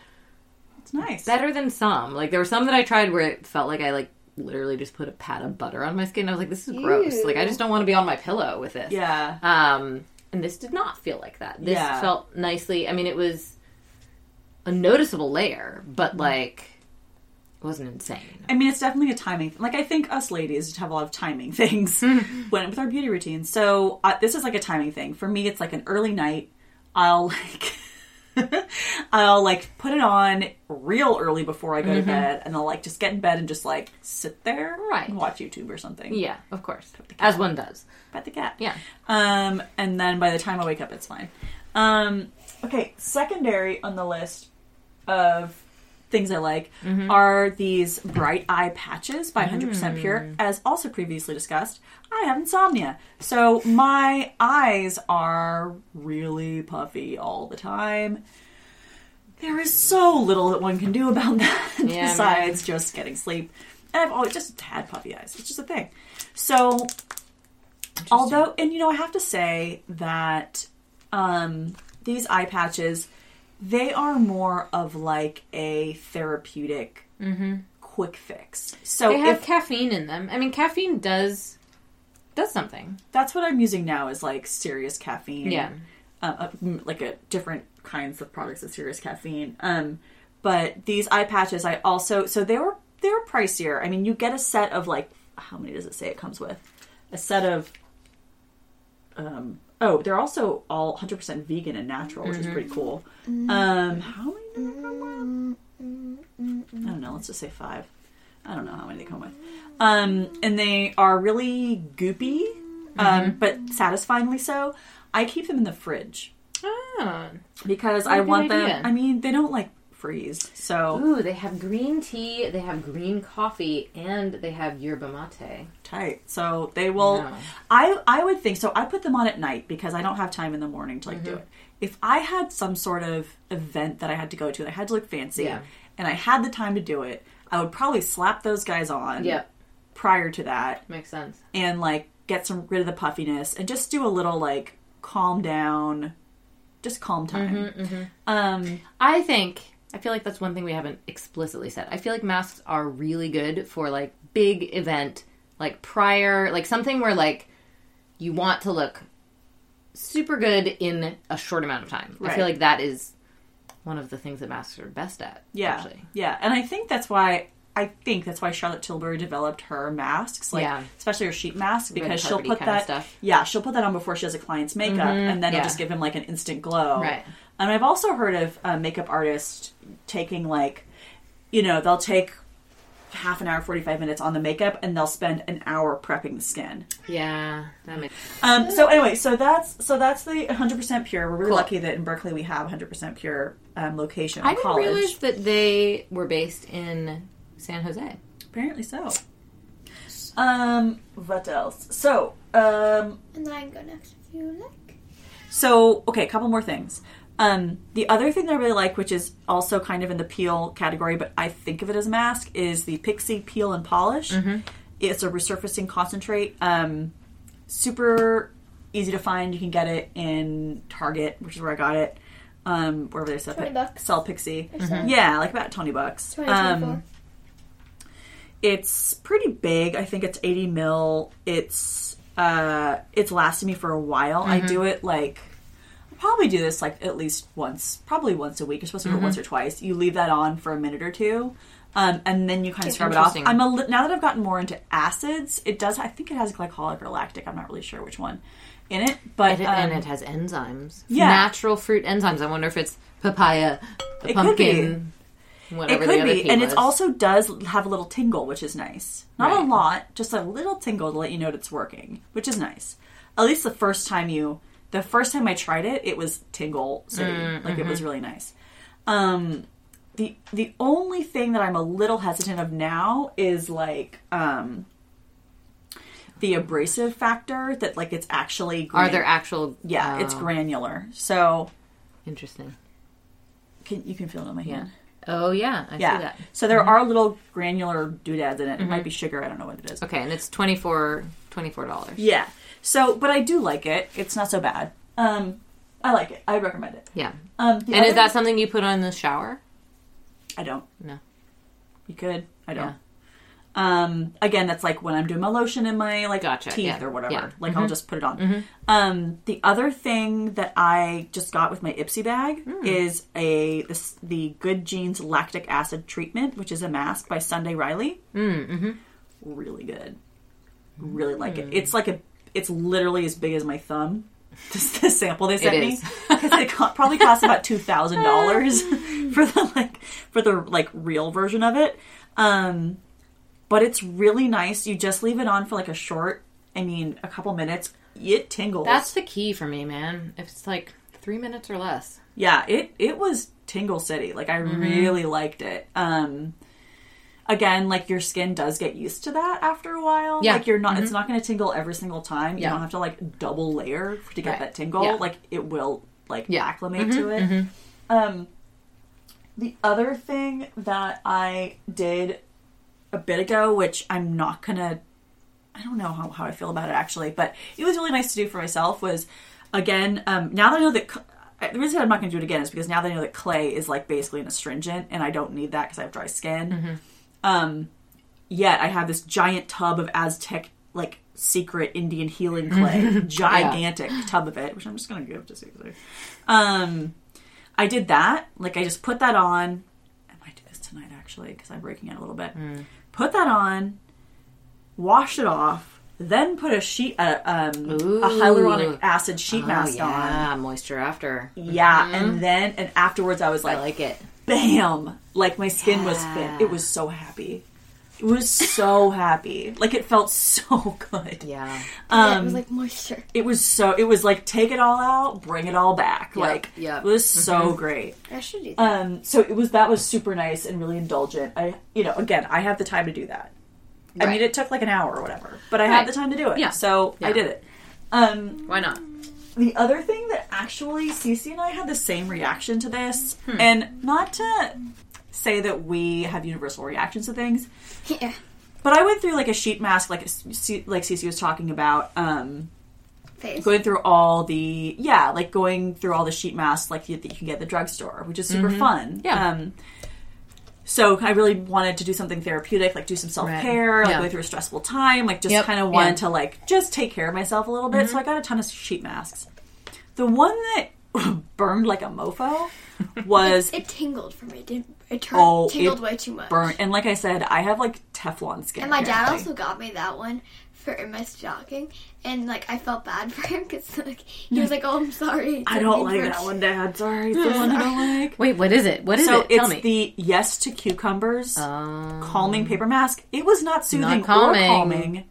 It's nice. better than some. Like there were some that I tried where it felt like I like literally just put a pat of butter on my skin. I was like, "This is gross." Ew. Like I just don't want to be on my pillow with this. yeah. Um, and this did not feel like that. This Yeah. felt nicely. I mean, it was a noticeable layer, Mm-hmm. but like it wasn't insane. I mean, it's definitely a timing. Like, I think us ladies have a lot of timing [laughs] things [laughs] when with our beauty routine. So uh, this is like a timing thing for me. It's like an early night. I'll like. [laughs] I'll like put it on real early before I go to bed, and I'll like just get in bed and just like sit there, Right. and watch YouTube or something. Yeah, of course, as one does. Pet the cat. Yeah. Um, and then by the time I wake up, it's fine. Um, okay, secondary on the list of things I like are these bright eye patches by 100% Pure. As also previously discussed, I have insomnia. So my eyes are really puffy all the time. There is so little that one can do about that [laughs] Yeah, besides just getting sleep. And I've always just had puffy eyes. It's just a thing. So Although, and you know, I have to say that um, these eye patches, they are more of like a therapeutic quick fix. So They have if caffeine in them. I mean, caffeine does does something. that's what I'm using now is like serious caffeine. Yeah. uh, uh, like a different kinds of products of serious caffeine. Um, but these eye patches, I also so they were they were pricier. I mean, you get a set of like how many does it say it comes with? A set of. Um, oh, they're also all 100% vegan and natural, which is pretty cool. Um, how many do they come with? I don't know. Let's just say five. I don't know how many they come with. um, and they are really goopy, um, but satisfyingly so. I keep them in the fridge Ah. because I a I good want them. I mean, they don't like freeze, so Ooh, they have green tea, they have green coffee, and they have yerba mate. tight. So they will. Yeah. I I would think so. I put them on at night because I don't have time in the morning to like Mm-hmm. do it. If I had some sort of event that I had to go to, that I had to look fancy, Yeah. and I had the time to do it, I would probably slap those guys on. Yep, Prior to that, makes sense. and like get some rid of the puffiness and just do a little like calm down, just calm time. Mm-hmm, Um, I think I feel like that's one thing we haven't explicitly said. I feel like masks are really good for like big event, like prior, like something where like you want to look super good in a short amount of time. I feel like that is one of the things that masks are best at. Yeah, actually. yeah, and I think that's why I think that's why Charlotte Tilbury developed her masks, like Yeah. especially her sheet mask, because she'll put that. stuff. Yeah, she'll put that on before she does a client's makeup, mm-hmm. and then yeah. it'll just give him like an instant glow. Right. And I've also heard of a makeup artists taking like, you know, they'll take half an hour, forty five minutes on the makeup, and they'll spend an hour prepping the skin. Yeah, that makes Um, so anyway, so that's so that's the 100% pure. We're really Cool. lucky that in Berkeley we have 100% pure um, location. I in didn't college. realize that they were based in San Jose. Apparently so. Um, what else? So, um, And then I can go next if you like. so okay, a couple more things. Um, the other thing that I really like, which is also kind of in the peel category, but I think of it as a mask, is the Pixi Peel and Polish. It's a resurfacing concentrate. Um, super easy to find. You can get it in Target, which is where I got it. Um, wherever they sell, 20 bucks. sell Pixi. Or so. Yeah, like about twenty bucks. 20, Um, 24. it's pretty big. I think it's 80 mil. It's uh it's lasted me for a while. I do it like I probably do this like at least once, probably once a week. You're supposed to do it once or twice. You leave that on for a minute or two. Um, and then you kind of scrub it off. Interesting. I'm a li- now that I've gotten more into acids. It does. I think it has glycolic or lactic. I'm not really sure which one in it, but And it, um, and it has enzymes. yeah. Natural fruit enzymes. I wonder if it's papaya, It could pumpkin, It whatever could the other be, and was. it also does have a little tingle, which is nice. Not a Right. lot, just a little tingle to let you know that it's working, which is nice. At least the first time you, the first time I tried it, it was tingle city, Mm, like it mm-hmm. was really nice. Um, the the only thing that I'm a little hesitant of now is like um the abrasive factor that like it's actually Are there actual? yeah it's oh, granular so interesting. can you can feel it on my Yeah. hand Oh yeah, I Yeah. see that. So there are little granular doodads in it. It might be sugar. I don't know what it is. Okay, and it's 24 dollars. Yeah. So, but I do like it. It's not so bad. Um, I like it. I recommend it. Yeah. Um, And is that something you put on in the shower? I don't. No. You could. I don't. Yeah. Um, again, that's like when I'm doing my lotion in my like Gotcha, teeth yeah, or whatever. yeah. Like I'll just put it on. Um, the other thing that I just got with my Ipsy bag Hmm. is a this, the Good Genes lactic acid treatment, which is a mask by Sunday Riley. Mm, mm-hmm. really good. Really like it. It's like a. It's literally as big as my thumb. This, this sample they sent me because [laughs] it co- probably costs about two thousand dollars [laughs] for the like for the like real version of it. Um, but it's really nice. You just leave it on for like a short. I mean, a couple minutes. It tingles. That's the key for me, man. If it's like three minutes or less. yeah. It it was tingle city. Like I Mm-hmm. really liked it. Um, again, like your skin does get used to that after a while. Yeah. Mm-hmm. Like you're not. It's not going to tingle every single time. You Yeah. don't have to like double layer to get Right. that tingle. Yeah. Like it will like Yeah. Mm-hmm. acclimate to it. Um, the other thing that I did a bit ago, which I'm not gonna, I don't know how, how I feel about it actually, but it was really nice to do for myself. Was again, um, now that I know that the reason I'm not gonna do it again is because now that I know that clay is like basically an astringent, and I don't need that because I have dry skin. Um, yet I have this giant tub of Aztec like secret Indian healing [laughs] clay, gigantic tub of it, which I'm just gonna give to Caesar. Um, I did that. Like I just put that on. I might do this tonight actually because I'm breaking it a little bit. Put that on, washed it off, then put a sheet, uh, um, a hyaluronic acid sheet Oh, mask on. yeah, moisture after. Yeah, and then and afterwards I was I like, like it. Bam! Like my skin was fit. It was so happy. It was so [laughs] happy. Like it felt so good. Yeah. yeah, it Um, was like moisture. it was so. It was like take it all out, bring it all back. Yep, like yep. it was so great. I should do that. Um, so it was that was super nice and really indulgent. I, you know, again, I have the time to do that. I mean, it took like an hour or whatever, but I Right. had the time to do it. Yeah. So I did it. Um, Why not? the other thing that actually Cece and I had the same reaction to this, Hmm. and not to say that we have universal reactions to things, yeah. but I went through like a sheet mask, like like Cece was talking about. Um, going through all the yeah like going through all the sheet masks like you, that you can get at the drugstore which is super fun Mm-hmm. Yeah. um so i really wanted to do something therapeutic like do some self-care Right. like Yeah. go through a stressful time like just Yep. kind of wanted Yeah. Mm-hmm. to like just take care of myself a little bit so i got a ton of sheet masks the one that [laughs] burned like a mofo was It tingled for me. It, didn't, it turned, Oh, tingled it way too much. burnt and like i said i have like teflon skin And my dad apparently. also got me that one for in my stocking, and like I felt bad [laughs] for him because like he was like, "Oh, I'm sorry." i don't like that one dad sorry it's [laughs] the one i don't like Wait, what is it? What is so it? Tell it's me. the yes to cucumbers Um, calming paper mask. It was not soothing Not calming. or calming.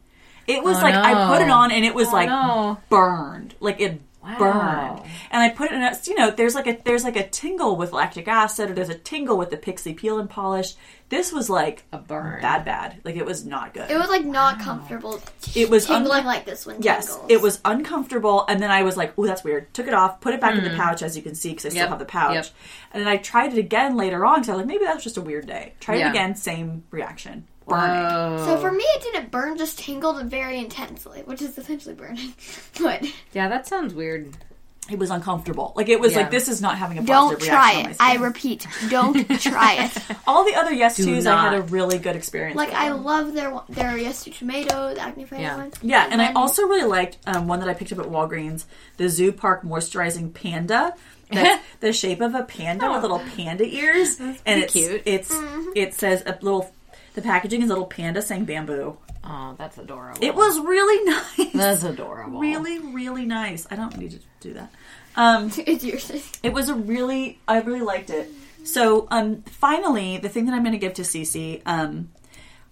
It was Oh, like I put it on and it was Oh, like no. burned, like it Wow. burned. And I put it in. A, you know, there's like a there's like a tingle with lactic acid, or there's a tingle with the pixi peel and polish. This was like a burn. bad, bad. Like it was not good. It was like not comfortable. It was un- like this one. Yes, tingles. it was uncomfortable, and then I was like, "Oh, that's weird." Took it off, put it back in the pouch, as you can see, because I still Hmm. Have the pouch. yep. And then I tried it again later on, because I was like, "Maybe that was just a weird day." Tried Yeah. it again, same reaction, burning. Whoa. So for me, it didn't burn, just tingled very intensely, which is essentially burning. [laughs] but yeah, that sounds weird. It was uncomfortable. Like it was Yeah. like this is not having a positive don't positive try reaction. it. on my I skin. repeat, don't [laughs] try it. All the other yes Do tos, I had a not. really good experience. Like with I love their their yes to tomatoes, the acne fighting Yeah. ones. Yeah, and I then- also really liked um, one that I picked up at Walgreens, the Zoo Park Moisturizing Panda. [laughs] That's the shape of a panda with little panda ears, and it's cute. it's it says a little. The packaging is a little panda saying bamboo. Oh, that's adorable. It was really [laughs] nice. That's adorable. really really nice. I don't need to do that. Um, [laughs] it's yours. it was a really I really liked it. So um finally the thing that I'm going to give to Cece um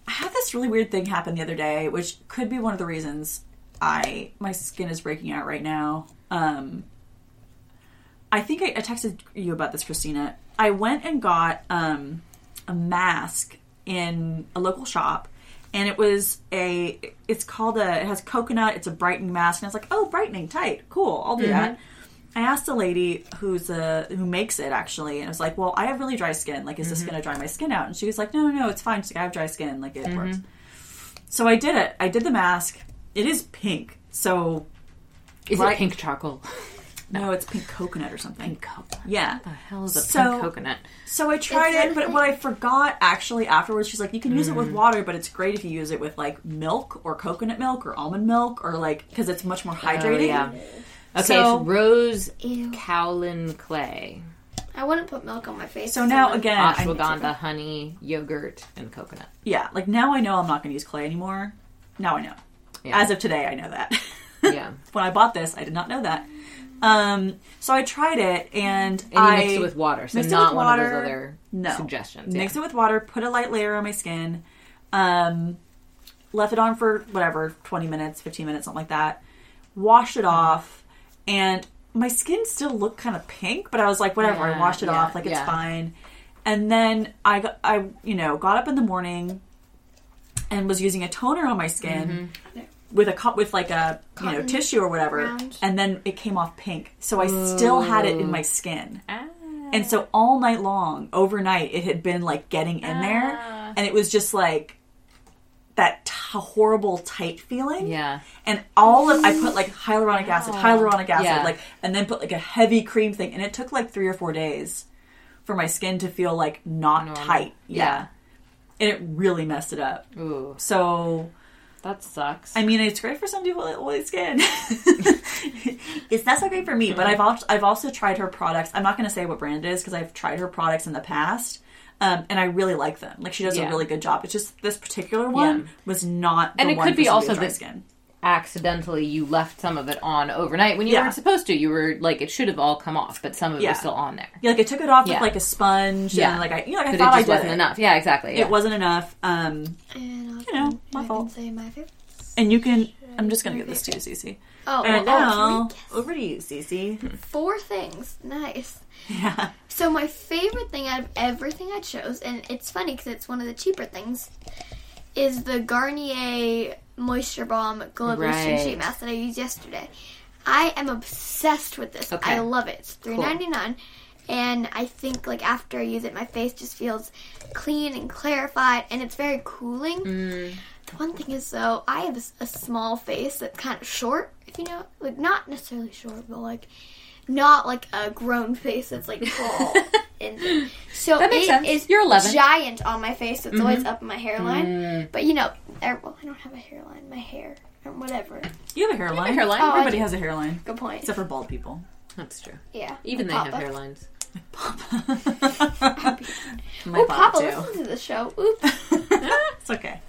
I had this really weird thing happen the other day which could be one of the reasons I my skin is breaking out right now. Um I think I, I texted you about this Christina. I went and got um a mask in a local shop and it was a it's called a it has coconut it's a brightening mask and i was like oh brightening tight cool i'll do that. Mm-hmm. I asked a lady who's a who makes it actually and i was like well i have really dry skin like is this mm-hmm. going to dry my skin out? And she was like no no no it's fine She's like, i have dry skin like it works. Mm-hmm. So i did it i did the mask it is pink so Is Right. it pink charcoal? [laughs] no it's pink coconut or something Pink coconut. yeah What the hell is a So- pink coconut? So I tried that it, but what I forgot actually afterwards, she's like, you can use it Mm. with water, but it's great if you use it with like milk or coconut milk or almond milk or like because it's much more hydrating. Oh, yeah. Okay, So- so, rose Ew. kaolin clay, I wouldn't put milk on my face. So now I'm- again, I, ashwagandha, honey, yogurt, and coconut. yeah, like now I know I'm not going to use clay anymore. Now I know. Yeah. As of today, I know that. [laughs] Yeah. when I bought this, I did not know that. Um, so I tried it and, And you I mix it with water, so mixed it not with one of water. those other No. suggestions. Mix yeah. it with water, put a light layer on my skin, um, left it on for whatever, 20 minutes, 15 minutes, something like that. Washed it off, and my skin still looked kind of pink, but I was like, whatever, I washed it yeah, off, like it's yeah. fine. And then I, got, I, you know, got up in the morning and was using a toner on my skin Mm-hmm. With a cup with like a you know tissue or whatever, round. and then it came off pink. So I still had it in my skin. Ah. And so all night long, overnight, it had been like getting in there, Ah. and it was just like that t- horrible tight feeling. Yeah. And all of I put like hyaluronic acid, hyaluronic acid, Yeah. like, and then put like a heavy cream thing, and it took like three or four days for my skin to feel like not Normal. tight. Yeah. Yeah. And it really messed it up. Ooh, So that sucks. I mean, it's great for some people with oily skin. it's not so great for me, but I've also, I've also tried her products. I'm not going to say what brand it is because I've tried her products in the past, um, and I really like them. Like she does a really good job. It's just this particular one Yeah. was not. The And it could for be also dry skin. Accidentally you left some of it on overnight when you Yeah. weren't supposed to. You were like it should have all come off, but some of it Yeah. was still on there. Yeah, like I took it off Yeah. with like a sponge. Yeah. and like I, you know, like I But thought it I just did wasn't it. enough. Yeah, exactly. Yeah. It wasn't enough. Um, And You know, my I fault. can say my favorite. and you can. I'm just gonna give this to you, Cece. Oh, And well, now oh, three- over to you, Cece. four things. Nice. Yeah. So my favorite thing out of everything I chose, and it's funny because it's one of the cheaper things, is the Garnier Moisture Bomb Glow Boosting Right. Sheet Mask that I used yesterday. I am obsessed with this. Okay. I love it. It's three ninety nine, and I think like after I use it, my face just feels clean and clarified, and it's very cooling. Mm. The one thing is though, I have a small face that's kind of short. If you know, like not necessarily short, but like not like a grown face that's like [laughs] tall. and so That makes it sense. is You're 11. giant on my face. It's always Mm-hmm. up in my hairline. Mm. But you know, er, well, I don't have a hairline. My hair or whatever. You have a hairline. hairline. Oh, Everybody has a hairline, Good point. except for bald people. That's true. yeah, Even they Papa. have hairlines. My [laughs] Oh, papa, Papa, too. listen to the show. [laughs] Oops. it's okay.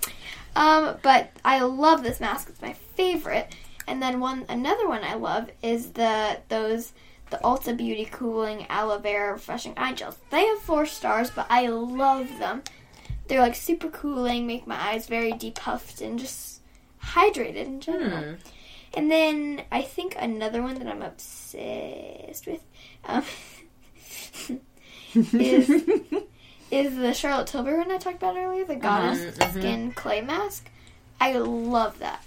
Um, but I love this mask. It's my favorite. And then one another one I love is the those the Ulta Beauty Cooling Aloe Vera Refreshing Eye Gels. They have four stars, but I love them. They're like super cooling, make my eyes very depuffed and just hydrated in general. Hmm. And then I think another one that I'm obsessed with um, [laughs] is [laughs] is the Charlotte Tilbury one I talked about earlier, the Goddess mhm. Skin Clay Mask. I love that.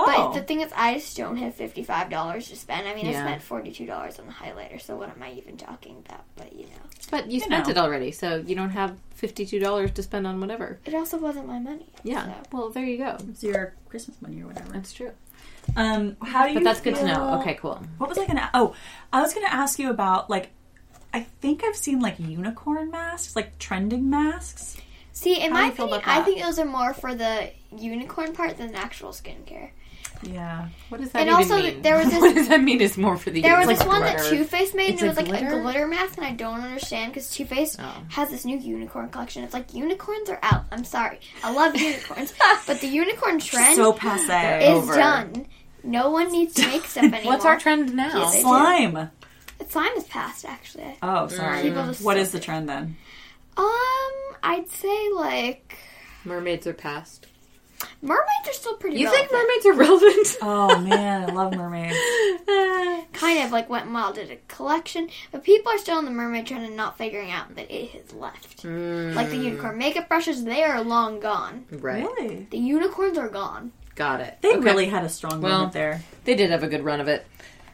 Oh, But the thing is, I just don't have fifty five dollars to spend. I mean, I spent forty two dollars on the highlighter, so what am I even talking about? But you know, But you You spent know. it already, so you don't have fifty-two dollars to spend on whatever. it also wasn't my money. Yeah. so. Well, there you go. it's your Christmas money or whatever. That's true. Um, how do you? But that's good to know. Okay, cool. What was I gonna? Oh, I was gonna ask you about like. I think I've seen like unicorn masks, like trending masks. See, in How my opinion, I think those are more for the unicorn part than the actual skincare. Yeah. What does that And even also, mean? there was [laughs] this- what does that mean? Is more for the There was like this one that glitter? Too Faced made, and it a was like glitter? a glitter mask, and I don't understand because Too Faced Oh. has this new unicorn collection. It's like unicorns are out. I'm sorry, I love [laughs] unicorns, but the unicorn trend So passe. is over. done. No one needs to make stuff anymore. [laughs] What's our trend now? Yes, it- Slime. Slime is past actually. Oh, sorry. People just What suck is the trend then? Um, I'd say like Mermaids are past. Mermaids are still pretty. You think mermaids are relevant? [laughs] Oh man, I love mermaids. [laughs] kind of like went and wild did a collection, but people are still in the mermaid trend and not figuring out that it has left. Mm. Like the unicorn makeup brushes, they are long gone. right. Really? The unicorns are gone. Got it. They Okay. really had a strong Well- moment there. They did have a good run of it.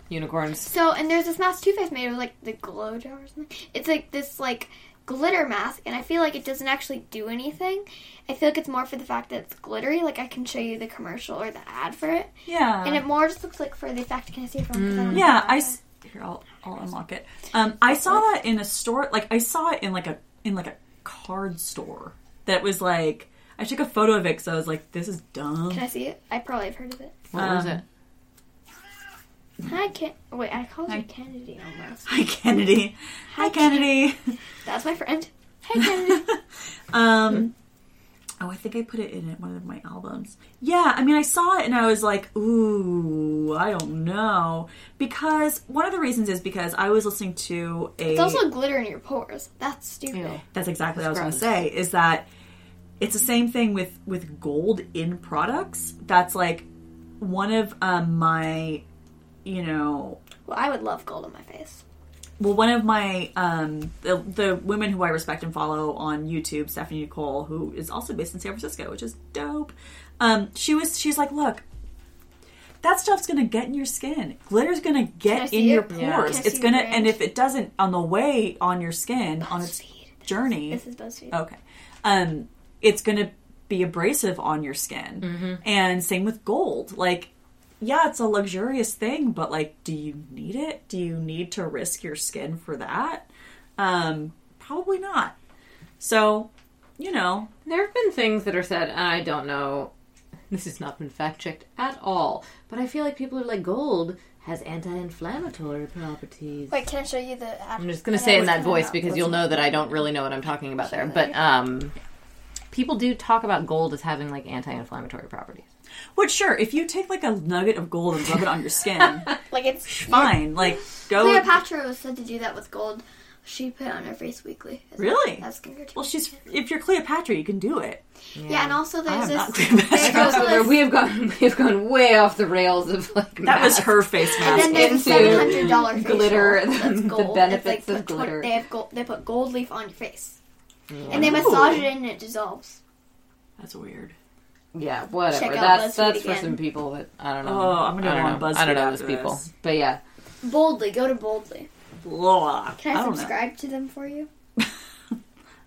Unicorns. So, and there's this mask Too Faced made of like the glow jar or something. It's like this like glitter mask, and I feel like it doesn't actually do anything. I feel like it's more for the fact that it's glittery. Like I can show you the commercial or the ad for it, Yeah. and it more just looks like for the effect. Can I see it from? 'cause I don't yeah, have I here. I'll I'll unlock it. Um, I saw that in a store. Like I saw it in like a in like a card store. That was like I took a photo of it because I was like, this is dumb. Can I see it? I probably have heard of it. What was Um, it? Hi, Ken. Wait, I called Hi. you Kennedy almost. Hi Kennedy. Hi Kennedy. That's my friend. Hey, Kennedy. [laughs] Um, oh, I think I put it in one of my albums. Yeah, I mean, I saw it and I was like, ooh, I don't know. Because one of the reasons is because I was listening to a. it's also glitter in your pores. That's stupid. Ew. That's exactly what I was going to say. Is that it's the same thing with with gold in products. That's like one of um, my, you know, Well, I would love gold on my face. Well, one of my um, the, the women who I respect and follow on YouTube, Stephanie Nicole, who is also based in San Francisco, which is dope. Um, she was she's like, look, that stuff's gonna get in your skin. Glitter's gonna get in your it? pores. Yeah. It's gonna, and if it doesn't on the way on your skin on its journey, This is BuzzFeed. Okay. Um, it's going to be abrasive on your skin. Mm-hmm. And same with gold. Like, yeah, it's a luxurious thing, but like, do you need it? Do you need to risk your skin for that? Um, probably not. So, you know, There have been things that are said, and I don't know. This has not been fact checked at all, but I feel like people are like gold has anti-inflammatory properties. Wait, can I show you the? I'm just gonna say in that voice because you'll know that I don't really know what I'm talking about there. But um, people do talk about gold as having like anti-inflammatory properties. Which sure, if you take like a nugget of gold and rub it on your skin, [laughs] Like it's fine. Like go. Cleopatra was said to do that with gold. She put it on her face weekly. as. Really? That's skincare. Well, she's if you're Cleopatra, you can do it. yeah. and also I there's am this. not [laughs] Cleopatra. there's [laughs] this- we have gone we have gone way off the rails of like That was her face mask. And then mask. there's a into seven hundred dollar glitter, That's the gold. benefits It's like of put glitter. They have gold. They put gold leaf on your face, and they massage it in and it dissolves. That's weird. Yeah, whatever. Check out That's BuzzFeed that's for again. some people that I don't know. Oh, I'm gonna I don't go on know. I don't know those after people, this. but yeah. Boldly, go to boldly. Blah. Can I, don't know. subscribe to them for you? [laughs]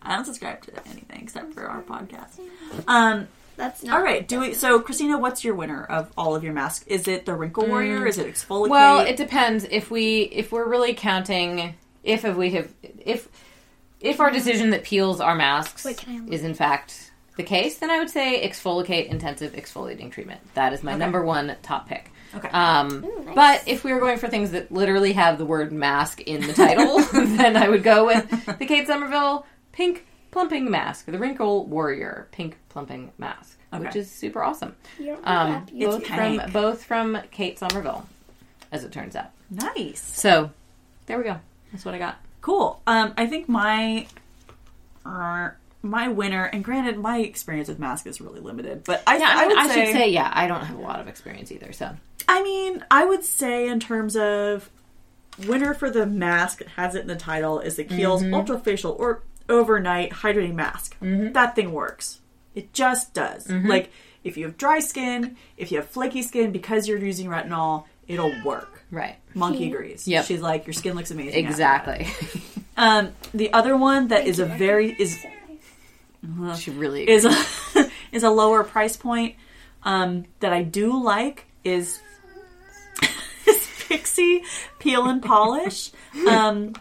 I don't subscribe to anything except for our podcast. Um. That's not. All right. Do we? So, Christina, what's your winner of all of your masks? Is it the Wrinkle Warrior? Is it ExfoliKate? Well, it depends. If we if we're really counting if if we have if if our decision that peels our masks Wait, can I look? is in fact the case, then I would say ExfoliKate intensive exfoliating treatment. That is my number one top pick. Okay. Um, Ooh, nice. But if we were going for things that literally have the word mask in the title, [laughs] [laughs] then I would go with the Kate Somerville pink plumping mask, the Wrinkle Warrior pink plumping mask, which is super awesome. You don't look Um, that beautiful. both pink. from both from Kate Somerville, as it turns out. nice. So there we go. That's what I got. Cool. Um, I think my uh, my winner, and granted, my experience with mask is really limited, but I, Yeah, I, I, mean, I say, should say, yeah, I don't have a lot of experience either. So I mean, I would say in terms of winner for the mask it has it in the title is the Kiehl's Mm-hmm. Ultra Facial or Overnight Hydrating Mask. Mm-hmm. That thing works. It just does. Like if you have dry skin, if you have flaky skin because you're using retinol, it'll work. right, Monkey agrees. Yep. She's like, your skin looks amazing. exactly. [laughs] Um, the other one that is a very is she really is a [laughs] is a lower price point um, that I do like is [laughs] is Pixi Peel and Polish. [laughs] Um,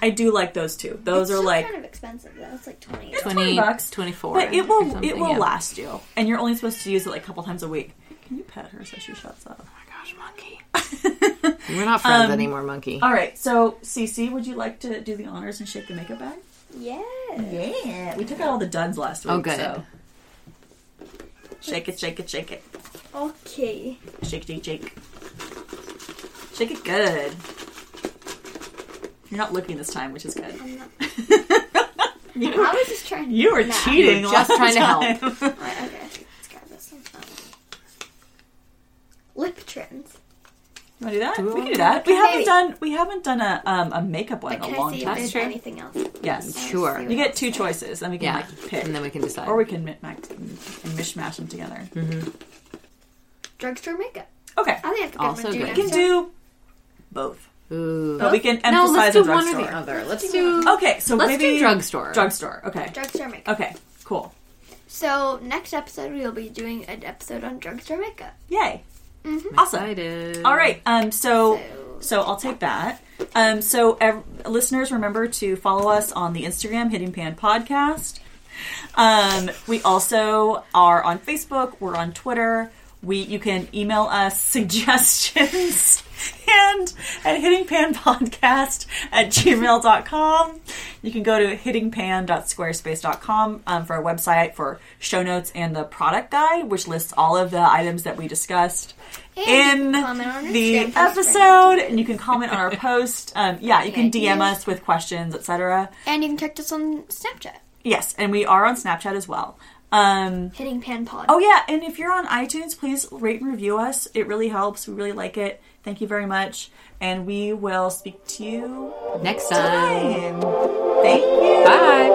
I do like those two. Those It's are like kind of expensive though. It's like twenty. 20, bucks. 24. but it will it will yeah. last you, and you're only supposed to use it like a couple times a week. Can you pet her so she shuts up? Oh my gosh, monkey. We're not friends anymore, monkey. All right, so Cece, would you like to do the honors and shake the makeup bag? Yeah. Yeah, we took out all the duds last week. Oh, good. So. Shake it, shake it, shake it. Okay. Shake, it, shake, shake. Shake it good. You're not looking this time, which is good. I'm not. [laughs] you, I was just trying. to you were Nah. cheating. You were just last trying to help. time. Right, okay. Let's grab this one. Um, lip trims. You want to do that? Do we we can do do that. that? We haven't Maybe. done. We haven't done a um, a makeup one But in a can I long see if time. there's true. anything else? Yes, Sure. Let's you get two choices, and we can Yeah, like pick, and then we can decide. or we can mix max- and mishmash them together. Drugstore makeup. Okay, I think that's a good Also one to do good. we can do both, Ooh. but we can no, emphasize let's the do one or drugstore. the other. Let's do. Okay, so Let's maybe do drugstore. Drugstore. Okay. drugstore makeup. Okay. Cool. So next episode we'll be doing an episode on drugstore makeup. Yay. Mhm. Awesome. Excited. All right. Um. So. So- So I'll take that. Um. So ev- listeners, remember to follow us on the Instagram Hitting Pan Podcast. Um. We also are on Facebook. We're on Twitter. We you can email us [laughs] suggestions and at hittingpanpodcast at gmail.com. You can go to hittingpan.squarespace.com um, for our website for show notes and the product guide, which lists all of the items that we discussed And in can comment on the Instagram post for episode. And you can comment on our [laughs] post. Um, yeah, you can. DM us with questions, etc. And you can check us on Snapchat. Yes, and we are on Snapchat as well. Um, Hitting Pan Pod. Oh yeah, and if you're on iTunes, please rate and review us. It really helps. We really like it. Thank you very much, and we will speak to you next time. time. Thank you. Bye.